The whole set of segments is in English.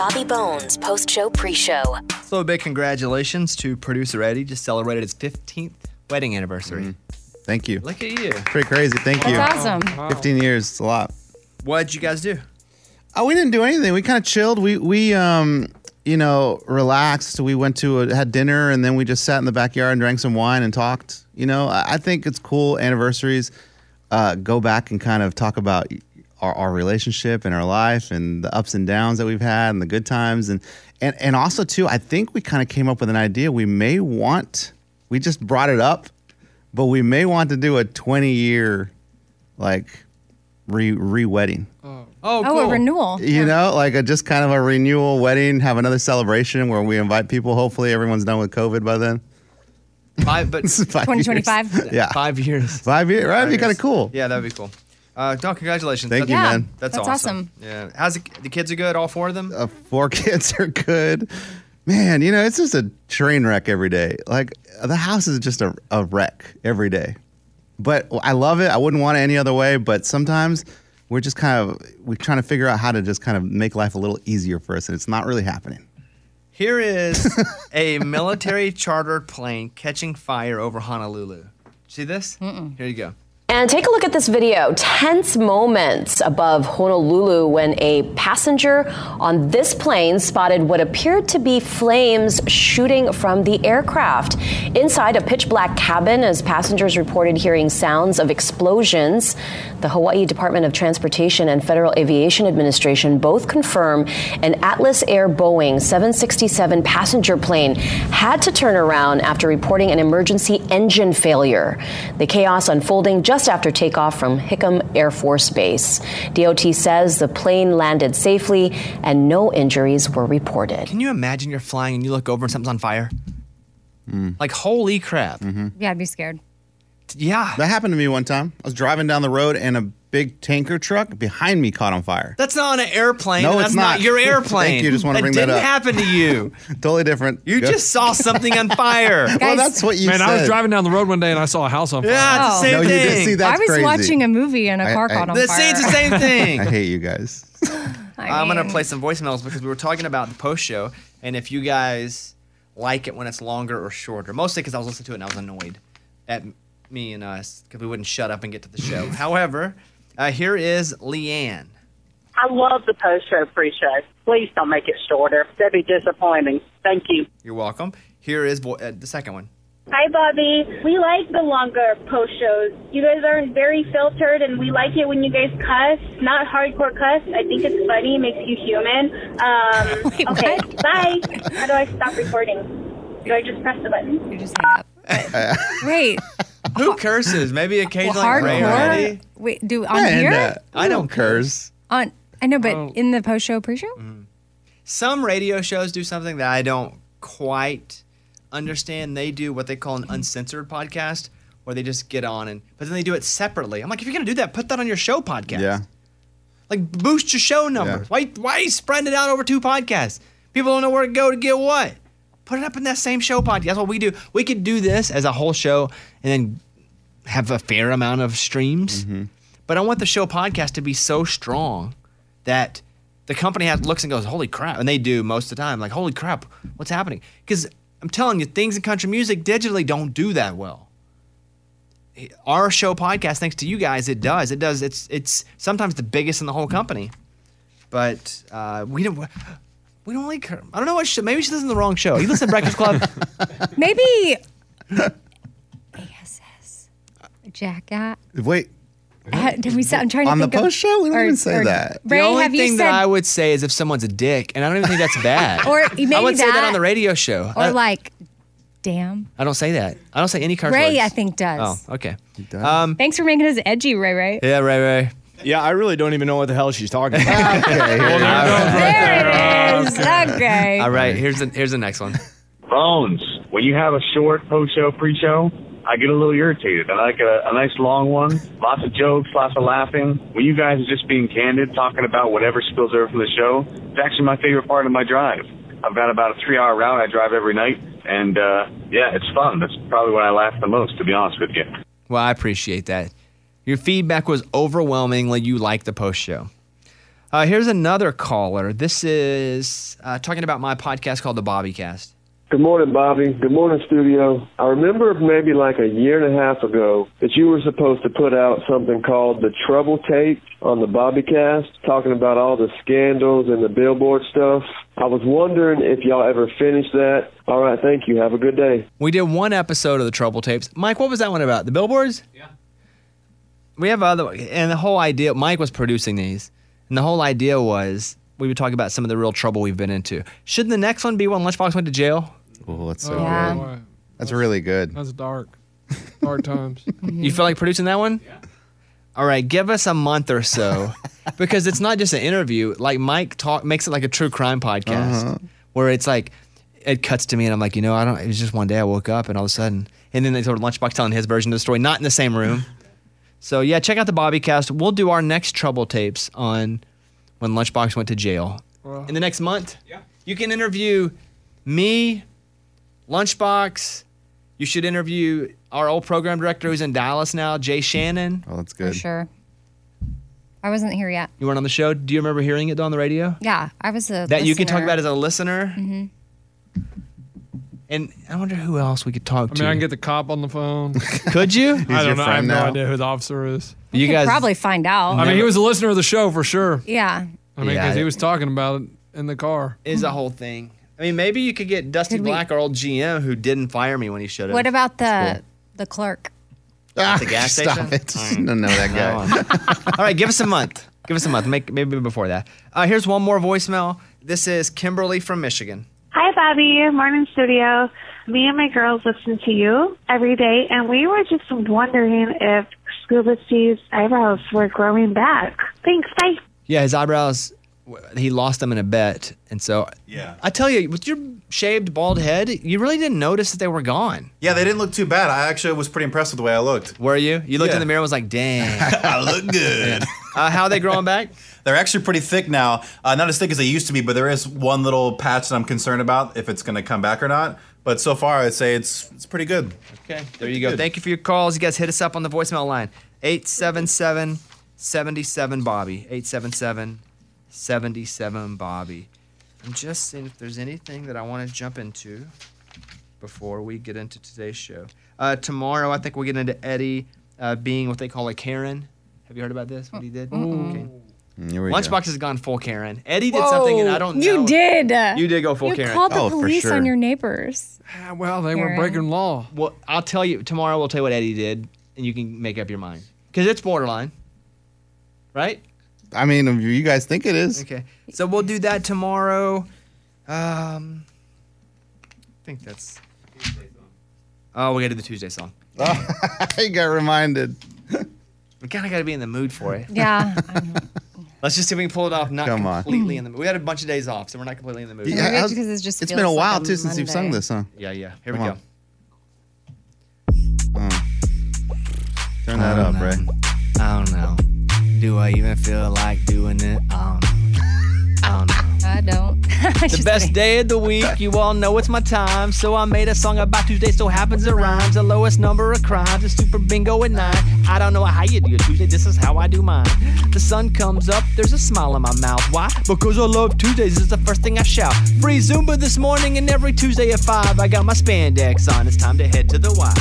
Bobby Bones post show pre show. So a big congratulations to producer Eddie. Just celebrated his 15th wedding anniversary. Thank you. Look at you. Pretty crazy. Thank you. That's awesome. 15 years. It's a lot. What'd you guys do? Oh, we didn't do anything. We kind of chilled. We we um you know relaxed. We went to a, had dinner and then we just sat in the backyard and drank some wine and talked. You know, I, I think it's cool anniversaries. Uh, go back and kind of talk about our, our relationship and our life and the ups and downs that we've had and the good times and and and also too. I think we kind of came up with an idea. We may want. We just brought it up, but we may want to do a 20 year like re re wedding. Oh. oh, Oh, a renewal. You know, like a just kind of a renewal wedding, have another celebration where we invite people. Hopefully, everyone's done with COVID by then. Five, but 2025? Yeah, five years. five years. Right? That'd be kind of cool. Yeah, that'd be cool. Uh, no, congratulations. Thank you, Yeah, man. That's, that's awesome. awesome. Yeah. How's the, the kids are good? All four of them? Uh, four kids are good. Man, you know, it's just a train wreck every day. Like the house is just a, a wreck every day. But I love it. I wouldn't want it any other way. But sometimes we're just kind of we're trying to figure out how to just kind of make life a little easier for us, and it's not really happening. Here is a military chartered plane catching fire over Honolulu. See this? Here you go. And take a look at this video. Tense moments above Honolulu when a passenger on this plane spotted what appeared to be flames shooting from the aircraft. Inside a pitch black cabin, as passengers reported hearing sounds of explosions, the Hawaii Department of Transportation and Federal Aviation Administration both confirm an Atlas Air Boeing 767 passenger plane had to turn around after reporting an emergency engine failure. The chaos unfolding just after takeoff from Hickam Air Force Base. DOT says the plane landed safely and no injuries were reported. Can you imagine you're flying and you look over and something's on fire? Hmm. Like, holy crap. Mm-hmm. Yeah, I'd be scared. Yeah. That happened to me one time. I was driving down the road and a big tanker truck behind me caught on fire. That's not on an airplane. No, and it's not. not. your airplane. Thank you. Just wanna bring that up. didn't happen to you. totally different. You Go- just saw something on fire. well, that's what you Man, said. I was driving down the road one day and I saw a house on fire. yeah, it's the Oh. same No, you thing. did see that's I was crazy. watching a movie and a I- car I- caught on The fire. same, it's the same thing. I hate you guys. I'm gonna play some voicemails because we were talking about the post show and if you guys like it when it's longer or shorter. Mostly because I was listening to it and I was annoyed at me and us because we wouldn't shut up and get to the show. However, uh, here is Leanne. I love the post show pre show. Please don't make it shorter. That'd be disappointing. Thank you. You're welcome. Here is vo- uh, the second one. Hi, Bobby. We like the longer post shows. You guys are very filtered, and we like it when you guys cuss. Not hardcore cuss. I think it's funny. It makes you human. Um, Wait, okay, what? bye. How do I stop recording? Do I just press the button? You just hang up. Wait, Who curses? Maybe occasionally Ray or hardcore? Wait, do on And, here? uh, I don't curse. On I know, but Oh. in the post show, pre show. Some radio shows do something that I don't quite understand. They do what they call an uncensored podcast, where they just get on and, but then they do it separately. I'm like, if you're gonna do that, put that on your show podcast. Yeah. Like boost your show numbers. Yeah. Why why are you spreading it out over two podcasts? People don't know where to go to get what. Put it up in that same show podcast. That's what we do. We could do this as a whole show and then have a fair amount of streams. But I want the show podcast to be so strong that the company has, looks and goes, "Holy crap!" And they do most of the time. Like, "Holy crap, what's happening?" Because I'm telling you, things in country music digitally don't do that well our show podcast, thanks to you guys, it does. It does. It's it's sometimes the biggest in the whole company, but uh, we don't. We don't like her. I don't know what. Show, maybe she listens to the wrong show. You listen to Breakfast Club. Maybe ASS. Jackass. Wait, Uh, Did we say? I'm trying to on the think of- post show, we don't or- even say or- that. Ray, the only have thing you said? that I would say is if someone's a dick, and I don't even think that's bad. Or maybe I maybe would say that that- on the radio show. or I, like, damn. I don't say that. I don't say any curse Ray, words. I think does. Oh, okay. does? Um, Thanks for making us edgy, Ray. Ray. yeah, Ray, Ray. Yeah, I really don't even know what the hell she's talking about. Okay, here we go. There it is. Okay. All right. Here's the here's the next one. Bones, when you have a short post show, pre show, I get a little irritated. I like a, a nice long one, lots of jokes, lots of laughing. When you guys are just being candid, talking about whatever spills over from the show, it's actually my favorite part of my drive. I've got about a three hour route I drive every night, and uh, yeah, it's fun. That's probably when I laugh the most, to be honest with you. Well, I appreciate that. Your feedback was overwhelmingly you like the post show. Uh, here's another caller. This is uh, talking about my podcast called The Bobby Cast. Good morning, Bobby. Good morning, studio. I remember maybe like a year and a half ago that you were supposed to put out something called the Trouble Tape on the Bobbycast, talking about all the scandals and the billboard stuff. I was wondering if y'all ever finished that. All right, thank you. Have a good day. We did one episode of the Trouble Tapes. Mike, what was that one about? The billboards? Yeah. We have other, and the whole idea. Mike was producing these, and the whole idea was we would talk about some of the real trouble we've been into. Shouldn't the next one be when Lunchbox went to jail? Oh, that's so Yeah. good. That's really good. That's dark. Dark times. You feel like producing that one? Yeah. All right, give us a month or so, because it's not just an interview. Like Mike talk makes it like a true crime podcast, Uh-huh. where it's like it cuts to me and I'm like, you know, I don't. It was just one day I woke up and all of a sudden, and then they told Lunchbox telling his version of the story, not in the same room. So yeah, check out the Bobbycast. We'll do our next trouble tapes on when Lunchbox went to jail in the next month. Yeah, you can interview me, Lunchbox. You should interview our old program director who's in Dallas now, Jay Shannon. Oh, that's For sure. I wasn't here yet. You weren't on the show. Do you remember hearing it on the radio? Yeah, I was a That you can talk about as a listener. hmm And I wonder who else we could talk to. I to. mean, I can get the cop on the phone. Could you? I don't know. I have no idea who the officer is. You Could probably find out. I mean, he was a listener of the show for sure. Yeah. I mean, Yeah. because he was talking about it in the car. Is a whole thing. I mean, maybe you could get Dusty Could we- Black, our old GM, who didn't fire me when he should have. What about the That's the clerk? At the gas Stop station? it. All right. don't know that guy. All right, give us a month. Give us a month. Make maybe before that. Uh, here's one more voicemail. This is Kimberly from Michigan. Hi, Bobby. Morning, studio. Me and my girls listen to you every day, and we were just wondering if Scuba Steve's eyebrows were growing back. Thanks. Bye. Yeah, his eyebrows. He lost them in a bet, and so Yeah. I tell you, with your shaved bald head, you really didn't notice that they were gone. Yeah, they didn't look too bad. I actually was pretty impressed with the way I looked. Were you? You looked Yeah. in the mirror and was like, "Dang, I look good." Uh, how are they growing back? They're actually pretty thick now. Uh, not as thick as they used to be, but there is one little patch that I'm concerned about if it's going to come back or not. But so far, I'd say it's it's pretty good. Okay, there you go. Thank you for your calls. You guys hit us up on the voicemail line 877 77 Bobby. 877 77 Bobby. I'm just seeing if there's anything that I want to jump into before we get into today's show. Uh, tomorrow, I think we'll get into Eddie uh, being what they call a Karen. Have you heard about this? What he did? Okay. Here we go. Lunchbox has gone full Karen. Eddie did something, and I don't know. You did. You did go full you Karen. called the Oh, for police sure. on your neighbors. Ah, well, they were Karen. breaking law. Well, I'll tell you tomorrow. We'll tell you what Eddie did, and you can make up your mind because it's borderline, right? I mean, if you guys think it is. Okay, so we'll do that tomorrow. Um, I think that's. Oh, we gotta do the Tuesday song. I got reminded. We kind of gotta be in the mood for it. Yeah. Let's just see if we can pull it off. Not Come on. completely in the hmm. mood. We had a bunch of days off, so we're not completely in the mood. Yeah, Maybe it's how's- because it just it's been a feels like while a too since you've sung this, huh? Yeah, yeah. Here Come we on. go. Oh. Turn that up, Ray. I don't know. Do I even feel like doing it? I don't know. I don't know. I don't. the best day of the week. You all know it's my time. So I made a song about Tuesday, so happens it rhymes. The lowest number of crimes, a super bingo at nine. I don't know how you do your Tuesday, this is how I do mine. The sun comes up, there's a smile on my mouth. Why? Because I love Tuesdays, it's the first thing I shout. Free Zumba this morning and every Tuesday at 5. I got my spandex on, it's time to head to the Y.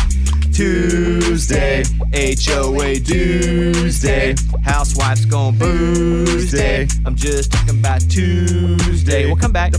Tuesday, HOA Tuesday. Housewives gon' booze day. I'm just talking about Tuesday. We'll come back.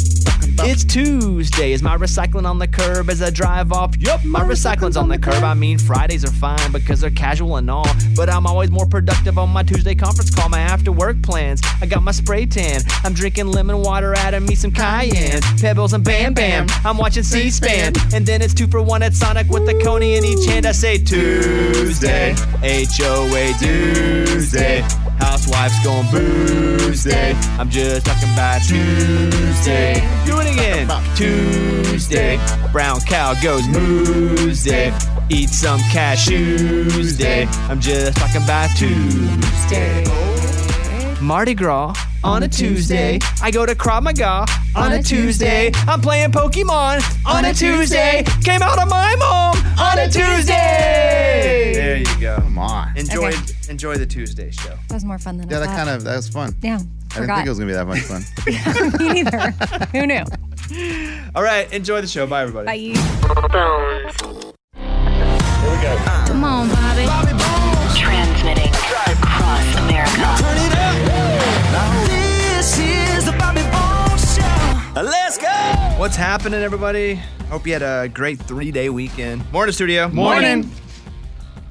It's Tuesday. Is my recycling on the curb as I drive off? Yup, my recycling's on the curb. I mean, Fridays are fine because they're casual and all. But I'm always more productive on my Tuesday conference call, my after work plans. I got my spray tan. I'm drinking lemon water, adding me some cayenne. Pebbles and bam bam. I'm watching C SPAN. And then it's two for one at Sonic with the Coney in each hand. I say Tuesday. HOA Tuesday. Housewives going booze day. I'm just talking about Tuesday. Do it again. Tuesday. Brown cow goes moose day. Eat some cashews day. I'm just talking about Tuesday. Mardi Gras on a Tuesday. I go to Krav Maga on a Tuesday. I'm playing Pokemon on a Tuesday. Came out of my mom on a Tuesday. There you go. Come on. Enjoy enjoy the Tuesday show. That was more fun than that. Yeah, I that thought. kind of that was fun. Yeah. I didn't Forgot. think it was gonna be that much fun. Me neither. Who knew? All right, enjoy the show. Bye, everybody. Bye. Here we go. Come on, Bobby. Bobby Bones. Transmitting across America. Turn it up. This is the Bobby Bones Show. Let's go. What's happening, everybody? Hope you had a great three day weekend. Morning, studio. Morning.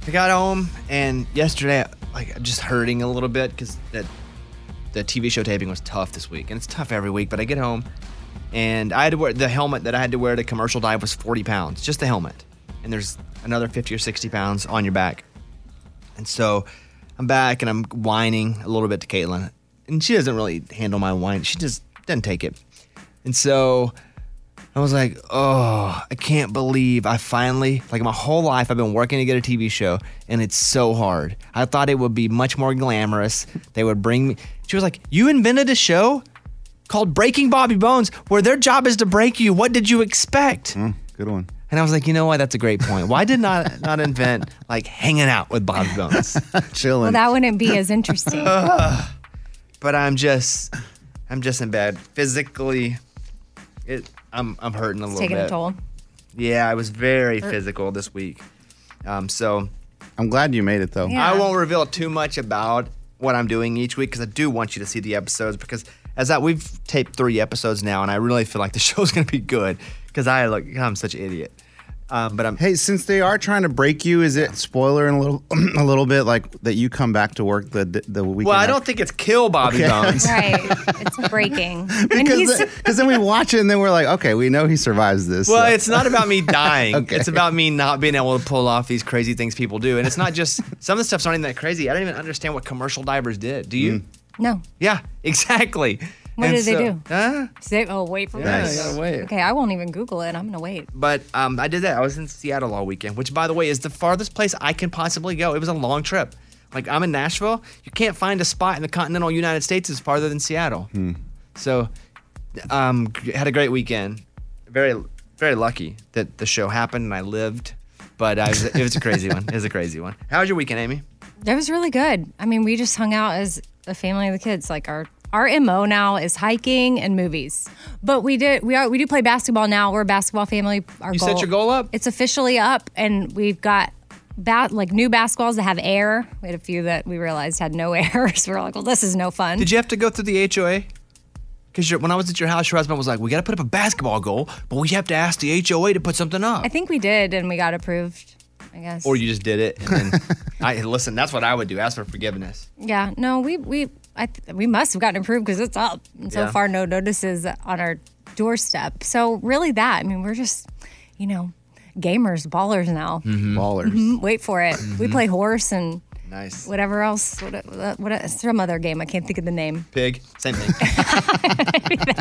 I got home, and yesterday, like, just hurting a little bit because that the TV show taping was tough this week, and it's tough every week. But I get home, and I had to wear the helmet that I had to wear to commercial dive was 40 pounds, just the helmet, and there's another 50 or 60 pounds on your back. And so I'm back, and I'm whining a little bit to Caitlin, and she doesn't really handle my whine. She just doesn't take it. And so I was like, oh, I can't believe I finally, like my whole life, I've been working to get a TV show, and it's so hard. I thought it would be much more glamorous. They would bring me. She was like, You invented a show called Breaking Bobby Bones, where their job is to break you. What did you expect? Hmm, good one. And I was like, you know what? That's a great point. Why did not not invent like hanging out with Bobby Bones, chilling? Well, that wouldn't be as interesting. but I'm just, I'm just in bed physically. It, I'm I'm hurting a It's little taking bit. a toll. Yeah, I was very Er- physical this week. Um, so I'm glad you made it though. Yeah. I won't reveal too much about what I'm doing each week because I do want you to see the episodes because as that we've taped three episodes now and I really feel like the show's gonna be good because I look I'm such an idiot. Um, but I'm Hey, since they are trying to break you, is it spoiler in a little a little bit like that you come back to work the the weekend? well, I don't think it's kill Bobby Okay. Bones. Right. It's breaking. and because he's then we watch it and then we're like, okay, we know he survives this. Well, so- it's not about me dying. Okay. It's about me not being able to pull off these crazy things people do. And it's not just some of the stuff's not even that crazy. I don't even understand what commercial divers did. Do you? no. Yeah, exactly. What And did they do? Huh? Say, oh, wait for Yeah, me. gotta wait. Okay, I won't even Google it. I'm gonna wait. But um, I did that. I was in Seattle all weekend, which, by the way, is the farthest place I can possibly go. It was a long trip. Like I'm in Nashville. You can't find a spot in the continental United States is farther than Seattle. Hmm. So, um, had a great weekend. Very, very lucky that the show happened and I lived. But I was, it was a crazy one. It was a crazy one. How was your weekend, Amy? That was really good. I mean, we just hung out as a family of the kids. Like our our mo now is hiking and movies. But we did we are we do play basketball now. We're a basketball family. Our You set your goal up? It's officially up, and we've got. Bat, like new basketballs that have air. We had a few that we realized had no air. So we're like, well, this is no fun. Did you have to go through the HOA? Because when I was at your house, your husband was like, "We got to put up a basketball goal, but we have to ask the HOA to put something up." I think we did, and we got approved. I guess. Or you just did it, and then I listen. That's what I would do. Ask for forgiveness. Yeah, no, we we I th- we must have gotten approved because it's up. And so Yeah. far, no notices on our doorstep. So really, that I mean, we're just you know gamers, ballers now. Ballers. Mhm, Wait for it. We play horse and Nice. whatever else. What, what, what some other game? I can't think of the name. Pig, same thing.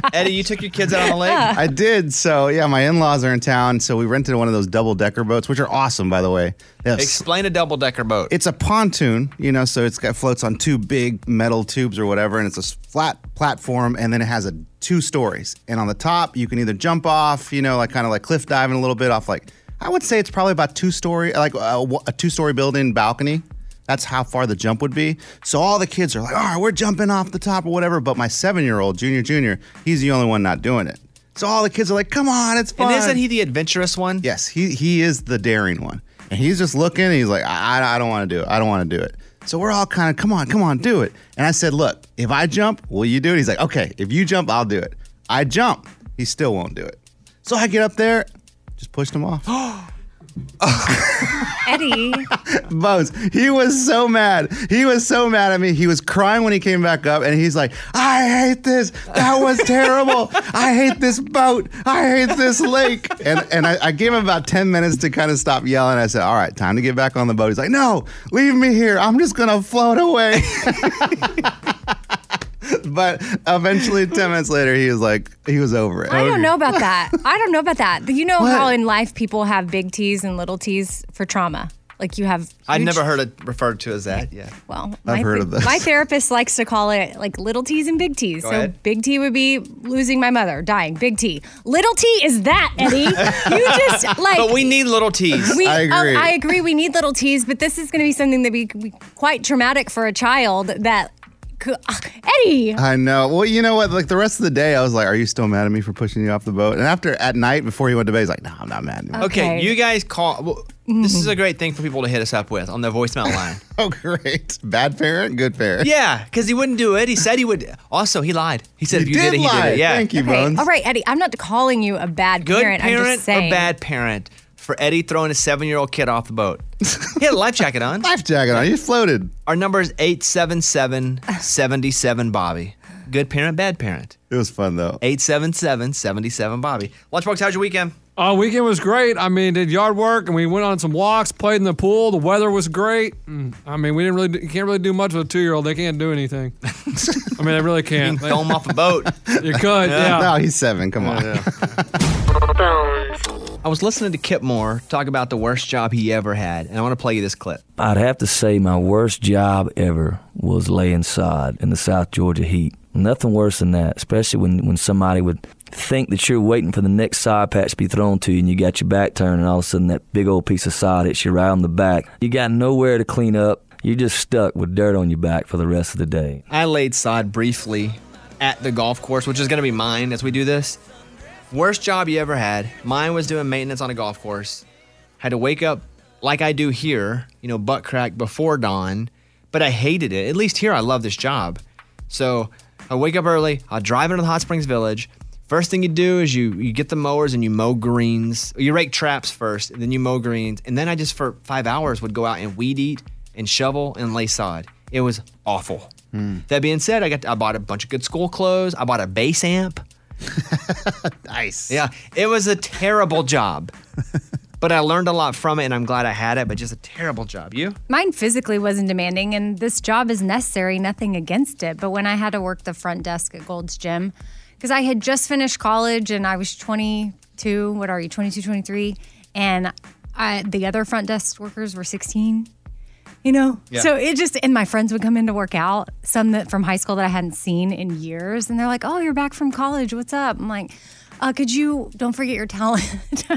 Eddie, you took your kids out on the lake. I did. So yeah, my in-laws are in town, so we rented one of those double-decker boats, which are awesome, by the way. They have s- Explain a double decker boat. It's a pontoon, you know, so it's got floats on two big metal tubes or whatever, and it's a flat platform, and then it has a two stories. And on the top, you can either jump off, you know, like kind of like cliff diving a little bit off, like I would say it's probably about two story, like a, a two story building balcony. That's how far the jump would be. So all the kids are like, all right, we're jumping off the top or whatever. But my seven year old, junior, junior, he's the only one not doing it. So all the kids are like, come on, it's fun. And isn't he the adventurous one? Yes, he he is the daring one, and he's just looking. And he's like, I, I, don't want to do it. I don't want to do it. So we're all kind of, come on, come on, do it. And I said, look, if I jump, will you do it? He's like, okay, if you jump, I'll do it. I jump, he still won't do it. So I get up there, just pushed him off. Eddie, Bones, he was so mad. He was so mad at me. He was crying when he came back up, and he's like, I hate this. That was terrible. I hate this boat. I hate this lake. And and I, I gave him about 10 minutes to kind of stop yelling. I said, All right, time to get back on the boat. He's like, No, leave me here. I'm just to float away. but eventually, 10 minutes later, he was like, he was over it. I don't know about that. I don't know about that. You know how in life people have big T's and little T's for trauma. like you have. I've huge- never heard it referred to as that. Yeah. Well, I've my, heard of this. My therapist likes to call it like little T's and big T's. Go so ahead. big T would be losing my mother, dying. Big T. Little T is that, Eddie. you just like. but we need little T's. We, I oh, agree. I agree. We need little T's, but this is going to be something that be, be quite traumatic for a child. That could, Eddie. I know. Well, you know what? Like the rest of the day, I was like, "Are you still mad at me for pushing you off the boat?" And after at night, before he went to bed, he's like, "No, I'm not mad." Anymore. Okay. you guys call. Well, this is mm-hmm. a great thing for people to hit us up with on the voicemail line. oh, great. Bad parent, good parent. yeah, because he wouldn't do it. He said he would. Also, he lied. He said if He you did, did it, he lie. did it. Yeah. Thank you, Okay. All right, Eddie. I'm not calling you a bad Good parent. I'm parent just saying. or bad parent for Eddie throwing a seven-year-old kid off the boat? he had a life jacket on. life jacket on. He floated. Our number is 877-77 Bobby. Good parent, bad parent. It was fun though. 877-77 Bobby. Lunchbox, how's your weekend? Uh, weekend was great. I mean, did yard work and we went on some walks, played in the pool. The weather was great. Mm, I mean, we didn't really, do, you can't really do much with a two year old. They can't do anything. I mean, they really can't. You can throw 'em off a boat. You could, yeah. No, he's seven. Come on. I was listening to Kip Moore talk about the worst job he ever had, and I want to play you this clip. I'd have to say my worst job ever was laying sod in the South Georgia heat. Nothing worse than that, especially when, when somebody would think that you're waiting for the next sod patch to be thrown to you and you got your back turned and all of a sudden that big old piece of sod hits you right on the back. You got nowhere to clean up. You're just stuck with dirt on your back for the rest of the day. I laid sod briefly at the golf course, which is going to be mine as we do this. Worst job you ever had. Mine was doing maintenance on a golf course. Had to wake up like I do here, you know, butt crack before dawn, but I hated it. At least here, I love this job. So I wake up early, I'll drive into the Hot Springs Village. First thing you do is you you get the mowers and you mow greens. You rake traps first, and then you mow greens. And then I just for five hours would go out and weed eat and shovel and lay sod. It was awful. Hmm. That being said, I got I bought a bunch of good school clothes. I bought a bass amp. nice. Yeah, it was a terrible job, but I learned a lot from it, and I'm glad I had it. But just a terrible job. You? Mine physically wasn't demanding, and this job is necessary, nothing against it. But when I had to work the front desk at Gold's Gym, because I had just finished college and I was 22, what are you, 22, 23? And I, the other front desk workers were 16, you know? Yeah. So it just, and my friends would come in to work out, some that from high school that I hadn't seen in years. And they're like, oh, you're back from college. What's up? I'm like, uh, could you don't forget your towel?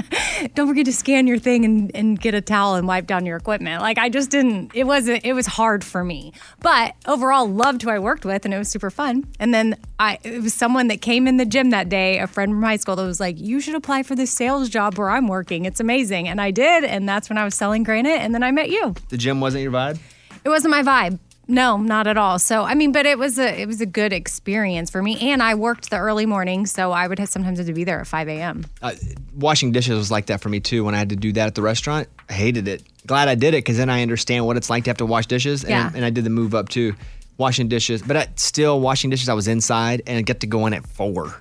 don't forget to scan your thing and, and get a towel and wipe down your equipment. Like I just didn't. It wasn't. It was hard for me. But overall, loved who I worked with, and it was super fun. And then I it was someone that came in the gym that day, a friend from high school, that was like, "You should apply for this sales job where I'm working. It's amazing." And I did, and that's when I was selling granite. And then I met you. The gym wasn't your vibe. It wasn't my vibe. No, not at all. So I mean, but it was a it was a good experience for me, and I worked the early morning, so I would have sometimes have to be there at five a.m. Uh, washing dishes was like that for me too. When I had to do that at the restaurant, I hated it. Glad I did it because then I understand what it's like to have to wash dishes. And, Yeah. and I did the move up too, washing dishes. But I, still, washing dishes, I was inside and I get to go in at four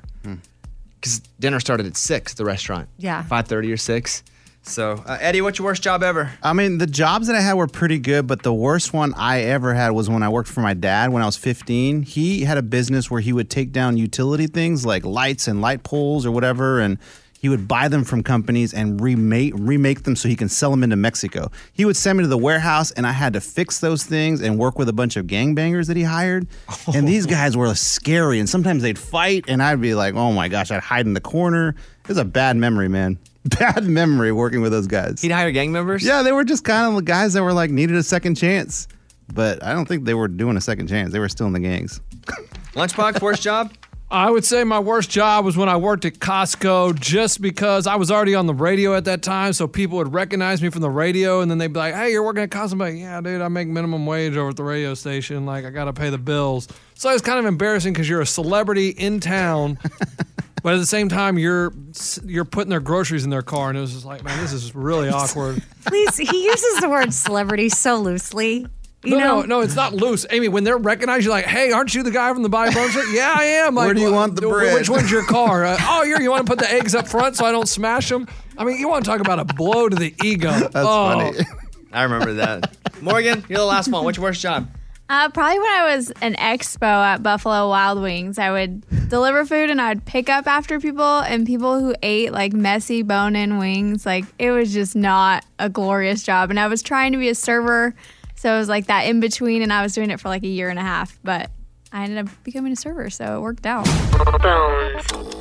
because dinner started at six. The restaurant, Yeah. five thirty or six. So, uh, Eddie, what's your worst job ever? I mean, the jobs that I had were pretty good, but the worst one I ever had was when I worked for my dad when I was 15. He had a business where he would take down utility things like lights and light poles or whatever, and he would buy them from companies and remake remake them so he can sell them into Mexico. He would send me to the warehouse, and I had to fix those things and work with a bunch of gangbangers that he hired. And these guys were scary, and sometimes they'd fight, and I'd be like, "Oh my gosh!" I'd hide in the corner. It was a bad memory, man. Bad memory working with those guys. He'd hire gang members. Yeah, they were just kind of the guys that were like needed a second chance. But I don't think they were doing a second chance. They were still in the gangs. Lunchbox, worst job? I would say my worst job was when I worked at Costco just because I was already on the radio at that time. So people would recognize me from the radio and then they'd be like, hey, you're working at Costco. I'm like, yeah, dude, I make minimum wage over at the radio station. Like, I got to pay the bills. So it's kind of embarrassing because you're a celebrity in town. But at the same time, you're you're putting their groceries in their car, and it was just like, man, this is really awkward. Please, he uses the word celebrity so loosely. You no, know, no, no, it's not loose, Amy. When they're recognized, you're like, "Hey, aren't you the guy from the Bobby Bones show?" Yeah, I am. Like, Where do you want the "Wh- bread?" Which one's your car? Uh, oh, you're, you want to put the eggs up front so I don't smash them? I mean, you want to talk about a blow to the ego? That's funny. I remember that. Morgan, you're the last one. What's your worst job? Uh, probably when I was an expo at Buffalo Wild Wings, I would deliver food and I'd pick up after people and people who ate like messy bone in wings. Like it was just not a glorious job. And I was trying to be a server. So it was like that in between. And I was doing it for like a year and a half. But I ended up becoming a server. So it worked out.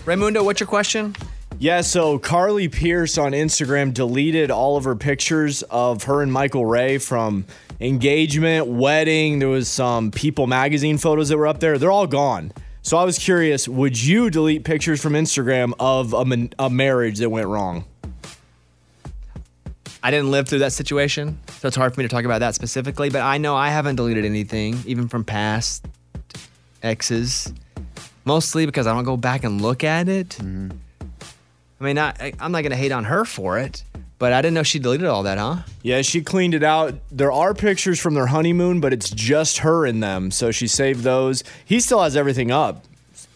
Raymundo, what's your question? Yeah, so Carly Pearce on Instagram deleted all of her pictures of her and Michael Ray from engagement, wedding. There was some People magazine photos that were up there. They're all gone. So I was curious, would you delete pictures from Instagram of a, man- a marriage that went wrong? I didn't live through that situation, so it's hard for me to talk about that specifically. But I know I haven't deleted anything, even from past exes, mostly because I don't go back and look at it. Mm-hmm. I mean, I, I- I'm not gonna hate on her for it, but I didn't know she deleted all that, huh? Yeah, she cleaned it out. There are pictures from their honeymoon, but it's just her in them. So she saved those. He still has everything up.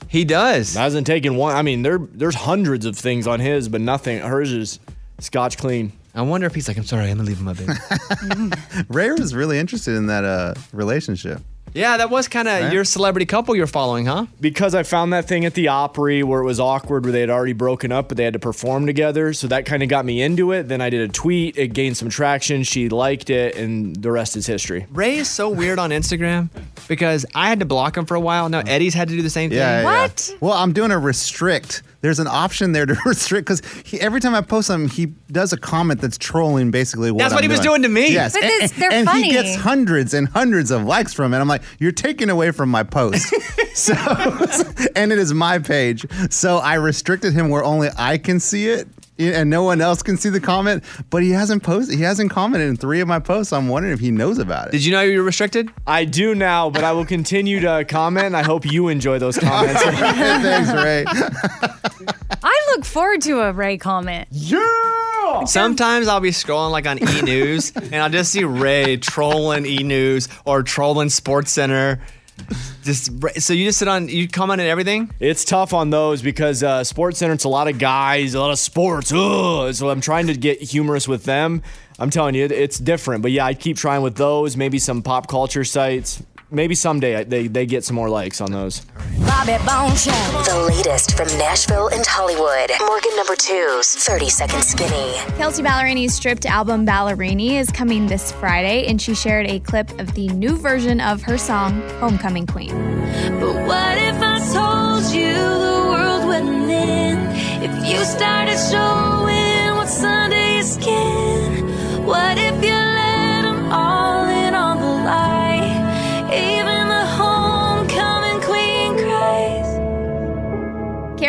He does. Hasn't taken one. I mean, there there's hundreds of things on his, but nothing. Hers is scotch clean. I wonder if he's like, I'm sorry, I'm gonna leave him my baby. Ray was really interested in that uh, relationship. Yeah, that was kind of Right. your celebrity couple you're following, huh? Because I found that thing at the Opry where it was awkward, where they had already broken up, but they had to perform together. So that kind of got me into it. Then I did a tweet. It gained some traction. She liked it, and the rest is history. Ray is so weird on Instagram because I had to block him for a while. Now Eddie's had to do the same thing. Yeah, yeah. Well, I'm doing a restrict. There's an option there to restrict because every time I post something, he does a comment that's trolling basically what That's what I'm he was doing. doing to me. Yes, But and, this- they're and funny. he gets hundreds and hundreds of likes from it. I'm like, you're taking away from my post. so, and it is my page. So I restricted him where only I can see it. And no one else can see the comment, but he hasn't posted. He hasn't commented in three of my posts. I'm wondering if he knows about it. Did you know you were restricted? I do now, but I will continue to comment. I hope you enjoy those comments. Thanks, Ray. I look forward to a Ray comment. Yeah. Sometimes I'll be scrolling like on E News and I'll just see Ray trolling E News or trolling Sports Center. Just so you just sit on you comment on everything. It's tough on those because uh, Sports Center, it's a lot of guys, a lot of sports. Ugh. So I'm trying to get humorous with them. I'm telling you, it's different. But yeah, I keep trying with those. Maybe some pop culture sites. Maybe someday they, they get some more likes on those. Bobby Bone Show. The latest from Nashville and Hollywood. Morgan number two's 30 Second Skinny. Kelsea Ballerini's stripped album Ballerini is coming this Friday, and she shared a clip of the new version of her song, Homecoming Queen. But what if I told you the world wouldn't end if you started showing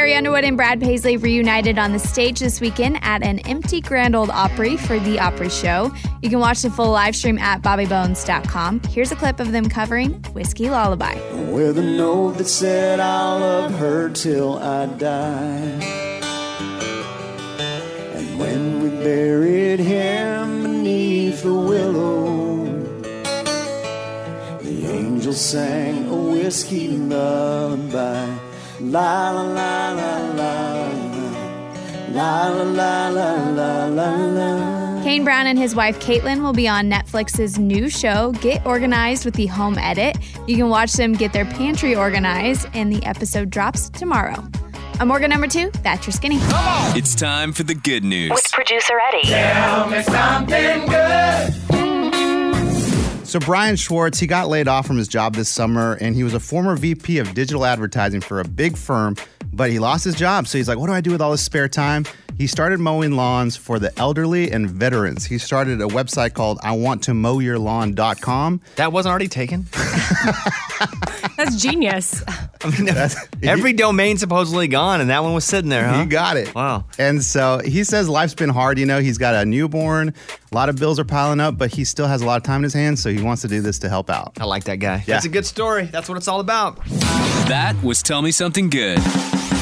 Carrie Underwood and Brad Paisley reunited on the stage this weekend at an empty Grand Ole Opry for the Opry Show. You can watch the full live stream at bobbybones.com. Here's a clip of them covering Whiskey Lullaby. With a note that said I'll love her till I die. And when we buried him beneath the willow, the angels sang a whiskey lullaby. La la la la la la la la la la la la. Kane Brown and his wife Katelyn will be on Netflix's new show, Get Organized with the Home Edit. You can watch them get their pantry organized, and the episode drops tomorrow. I'm Morgan number two. That's your skinny. It's time for the good news. With producer Eddie. Tell me something good. So Brian Schwartz, he got laid off from his job this summer, and he was a former VP of digital advertising for a big firm, but he lost his job. So he's like, "What do I do with all this spare time?" He started mowing lawns for the elderly and veterans. He started a website called I Want to Mow Your Lawn.com. That wasn't already taken. That's genius. I mean, every domain supposedly gone, and that one was sitting there, huh? He got it. Wow. And so he says life's been hard. You know, he's got a newborn, a lot of bills are piling up, but he still has a lot of time in his hands. So he wants to do this to help out. I like that guy. Yeah. That's a good story. That's what it's all about. That was Tell Me Something Good.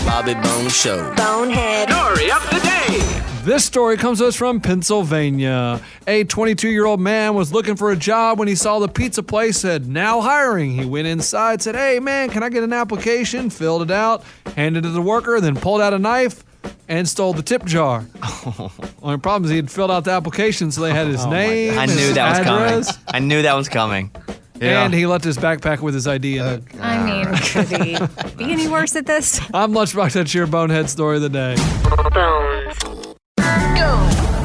Bobby Bone Show. Bonehead. Story of the day. This story comes to us from Pennsylvania. A 22 year old man was looking for a job when he saw the pizza place said, now hiring. He went inside, said, Hey, man, can I get an application? Filled it out, handed it to the worker, then pulled out a knife and stole the tip jar. Only problem is he had filled out the application, so they had his Oh name. God. I his knew that was coming. I knew that was coming. Yeah. And he left his backpack with his ID in it. Oh, I mean, could he be any worse at this? I'm Lunchbox. That's your bonehead story of the day.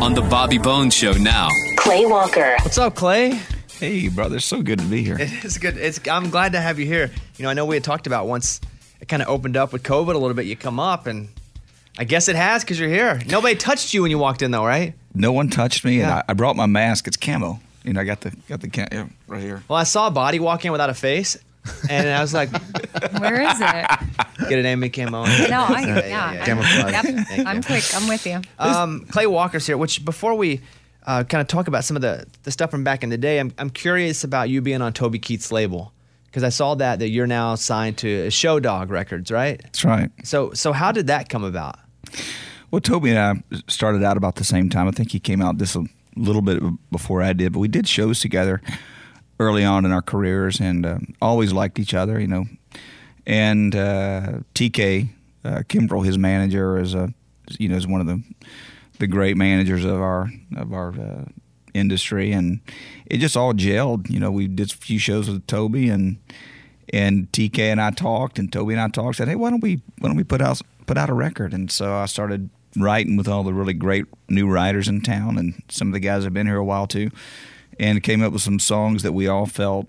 On the Bobby Bones Show now. Clay Walker. What's up, Clay? Hey, brother. So good to be here. It is good. It's I'm glad to have you here. You know, I know we had talked about once it kind of opened up with COVID a little bit. You come up, and I guess it has because you're here. Nobody touched you when you walked in, though, right? No one touched me, and Yeah. I, I brought my mask. It's camo. You know, I got the got the cam- yeah, right here. Well, I saw a body walk in without a face, and I was like, Where is it? "Get an Amy camo." No, I, yeah. Camouflage. Yep, Thank you. I'm quick. I'm with you. Um, Clay Walker's here. Which before we uh, kind of talk about some of the, the stuff from back in the day, I'm, I'm curious about you being on Toby Keith's label because I saw that that you're now signed to Show Dog Records, right? That's right. So so how did that come about? Well, Toby and I started out about the same time. I think he came out this a little bit before I did, but we did shows together early on in our careers and uh, always liked each other, you know. And uh, TK uh, Kimbrell, his manager, is a you know is one of the the great managers of our of our uh, industry, and it just all gelled. You know, we did a few shows with Toby and and TK and I talked, and Toby and I talked. Said, "Hey, why don't we why don't we put out put out a record?" And so I started writing with all the really great new writers in town, and some of the guys have been here a while too, and came up with some songs that we all felt,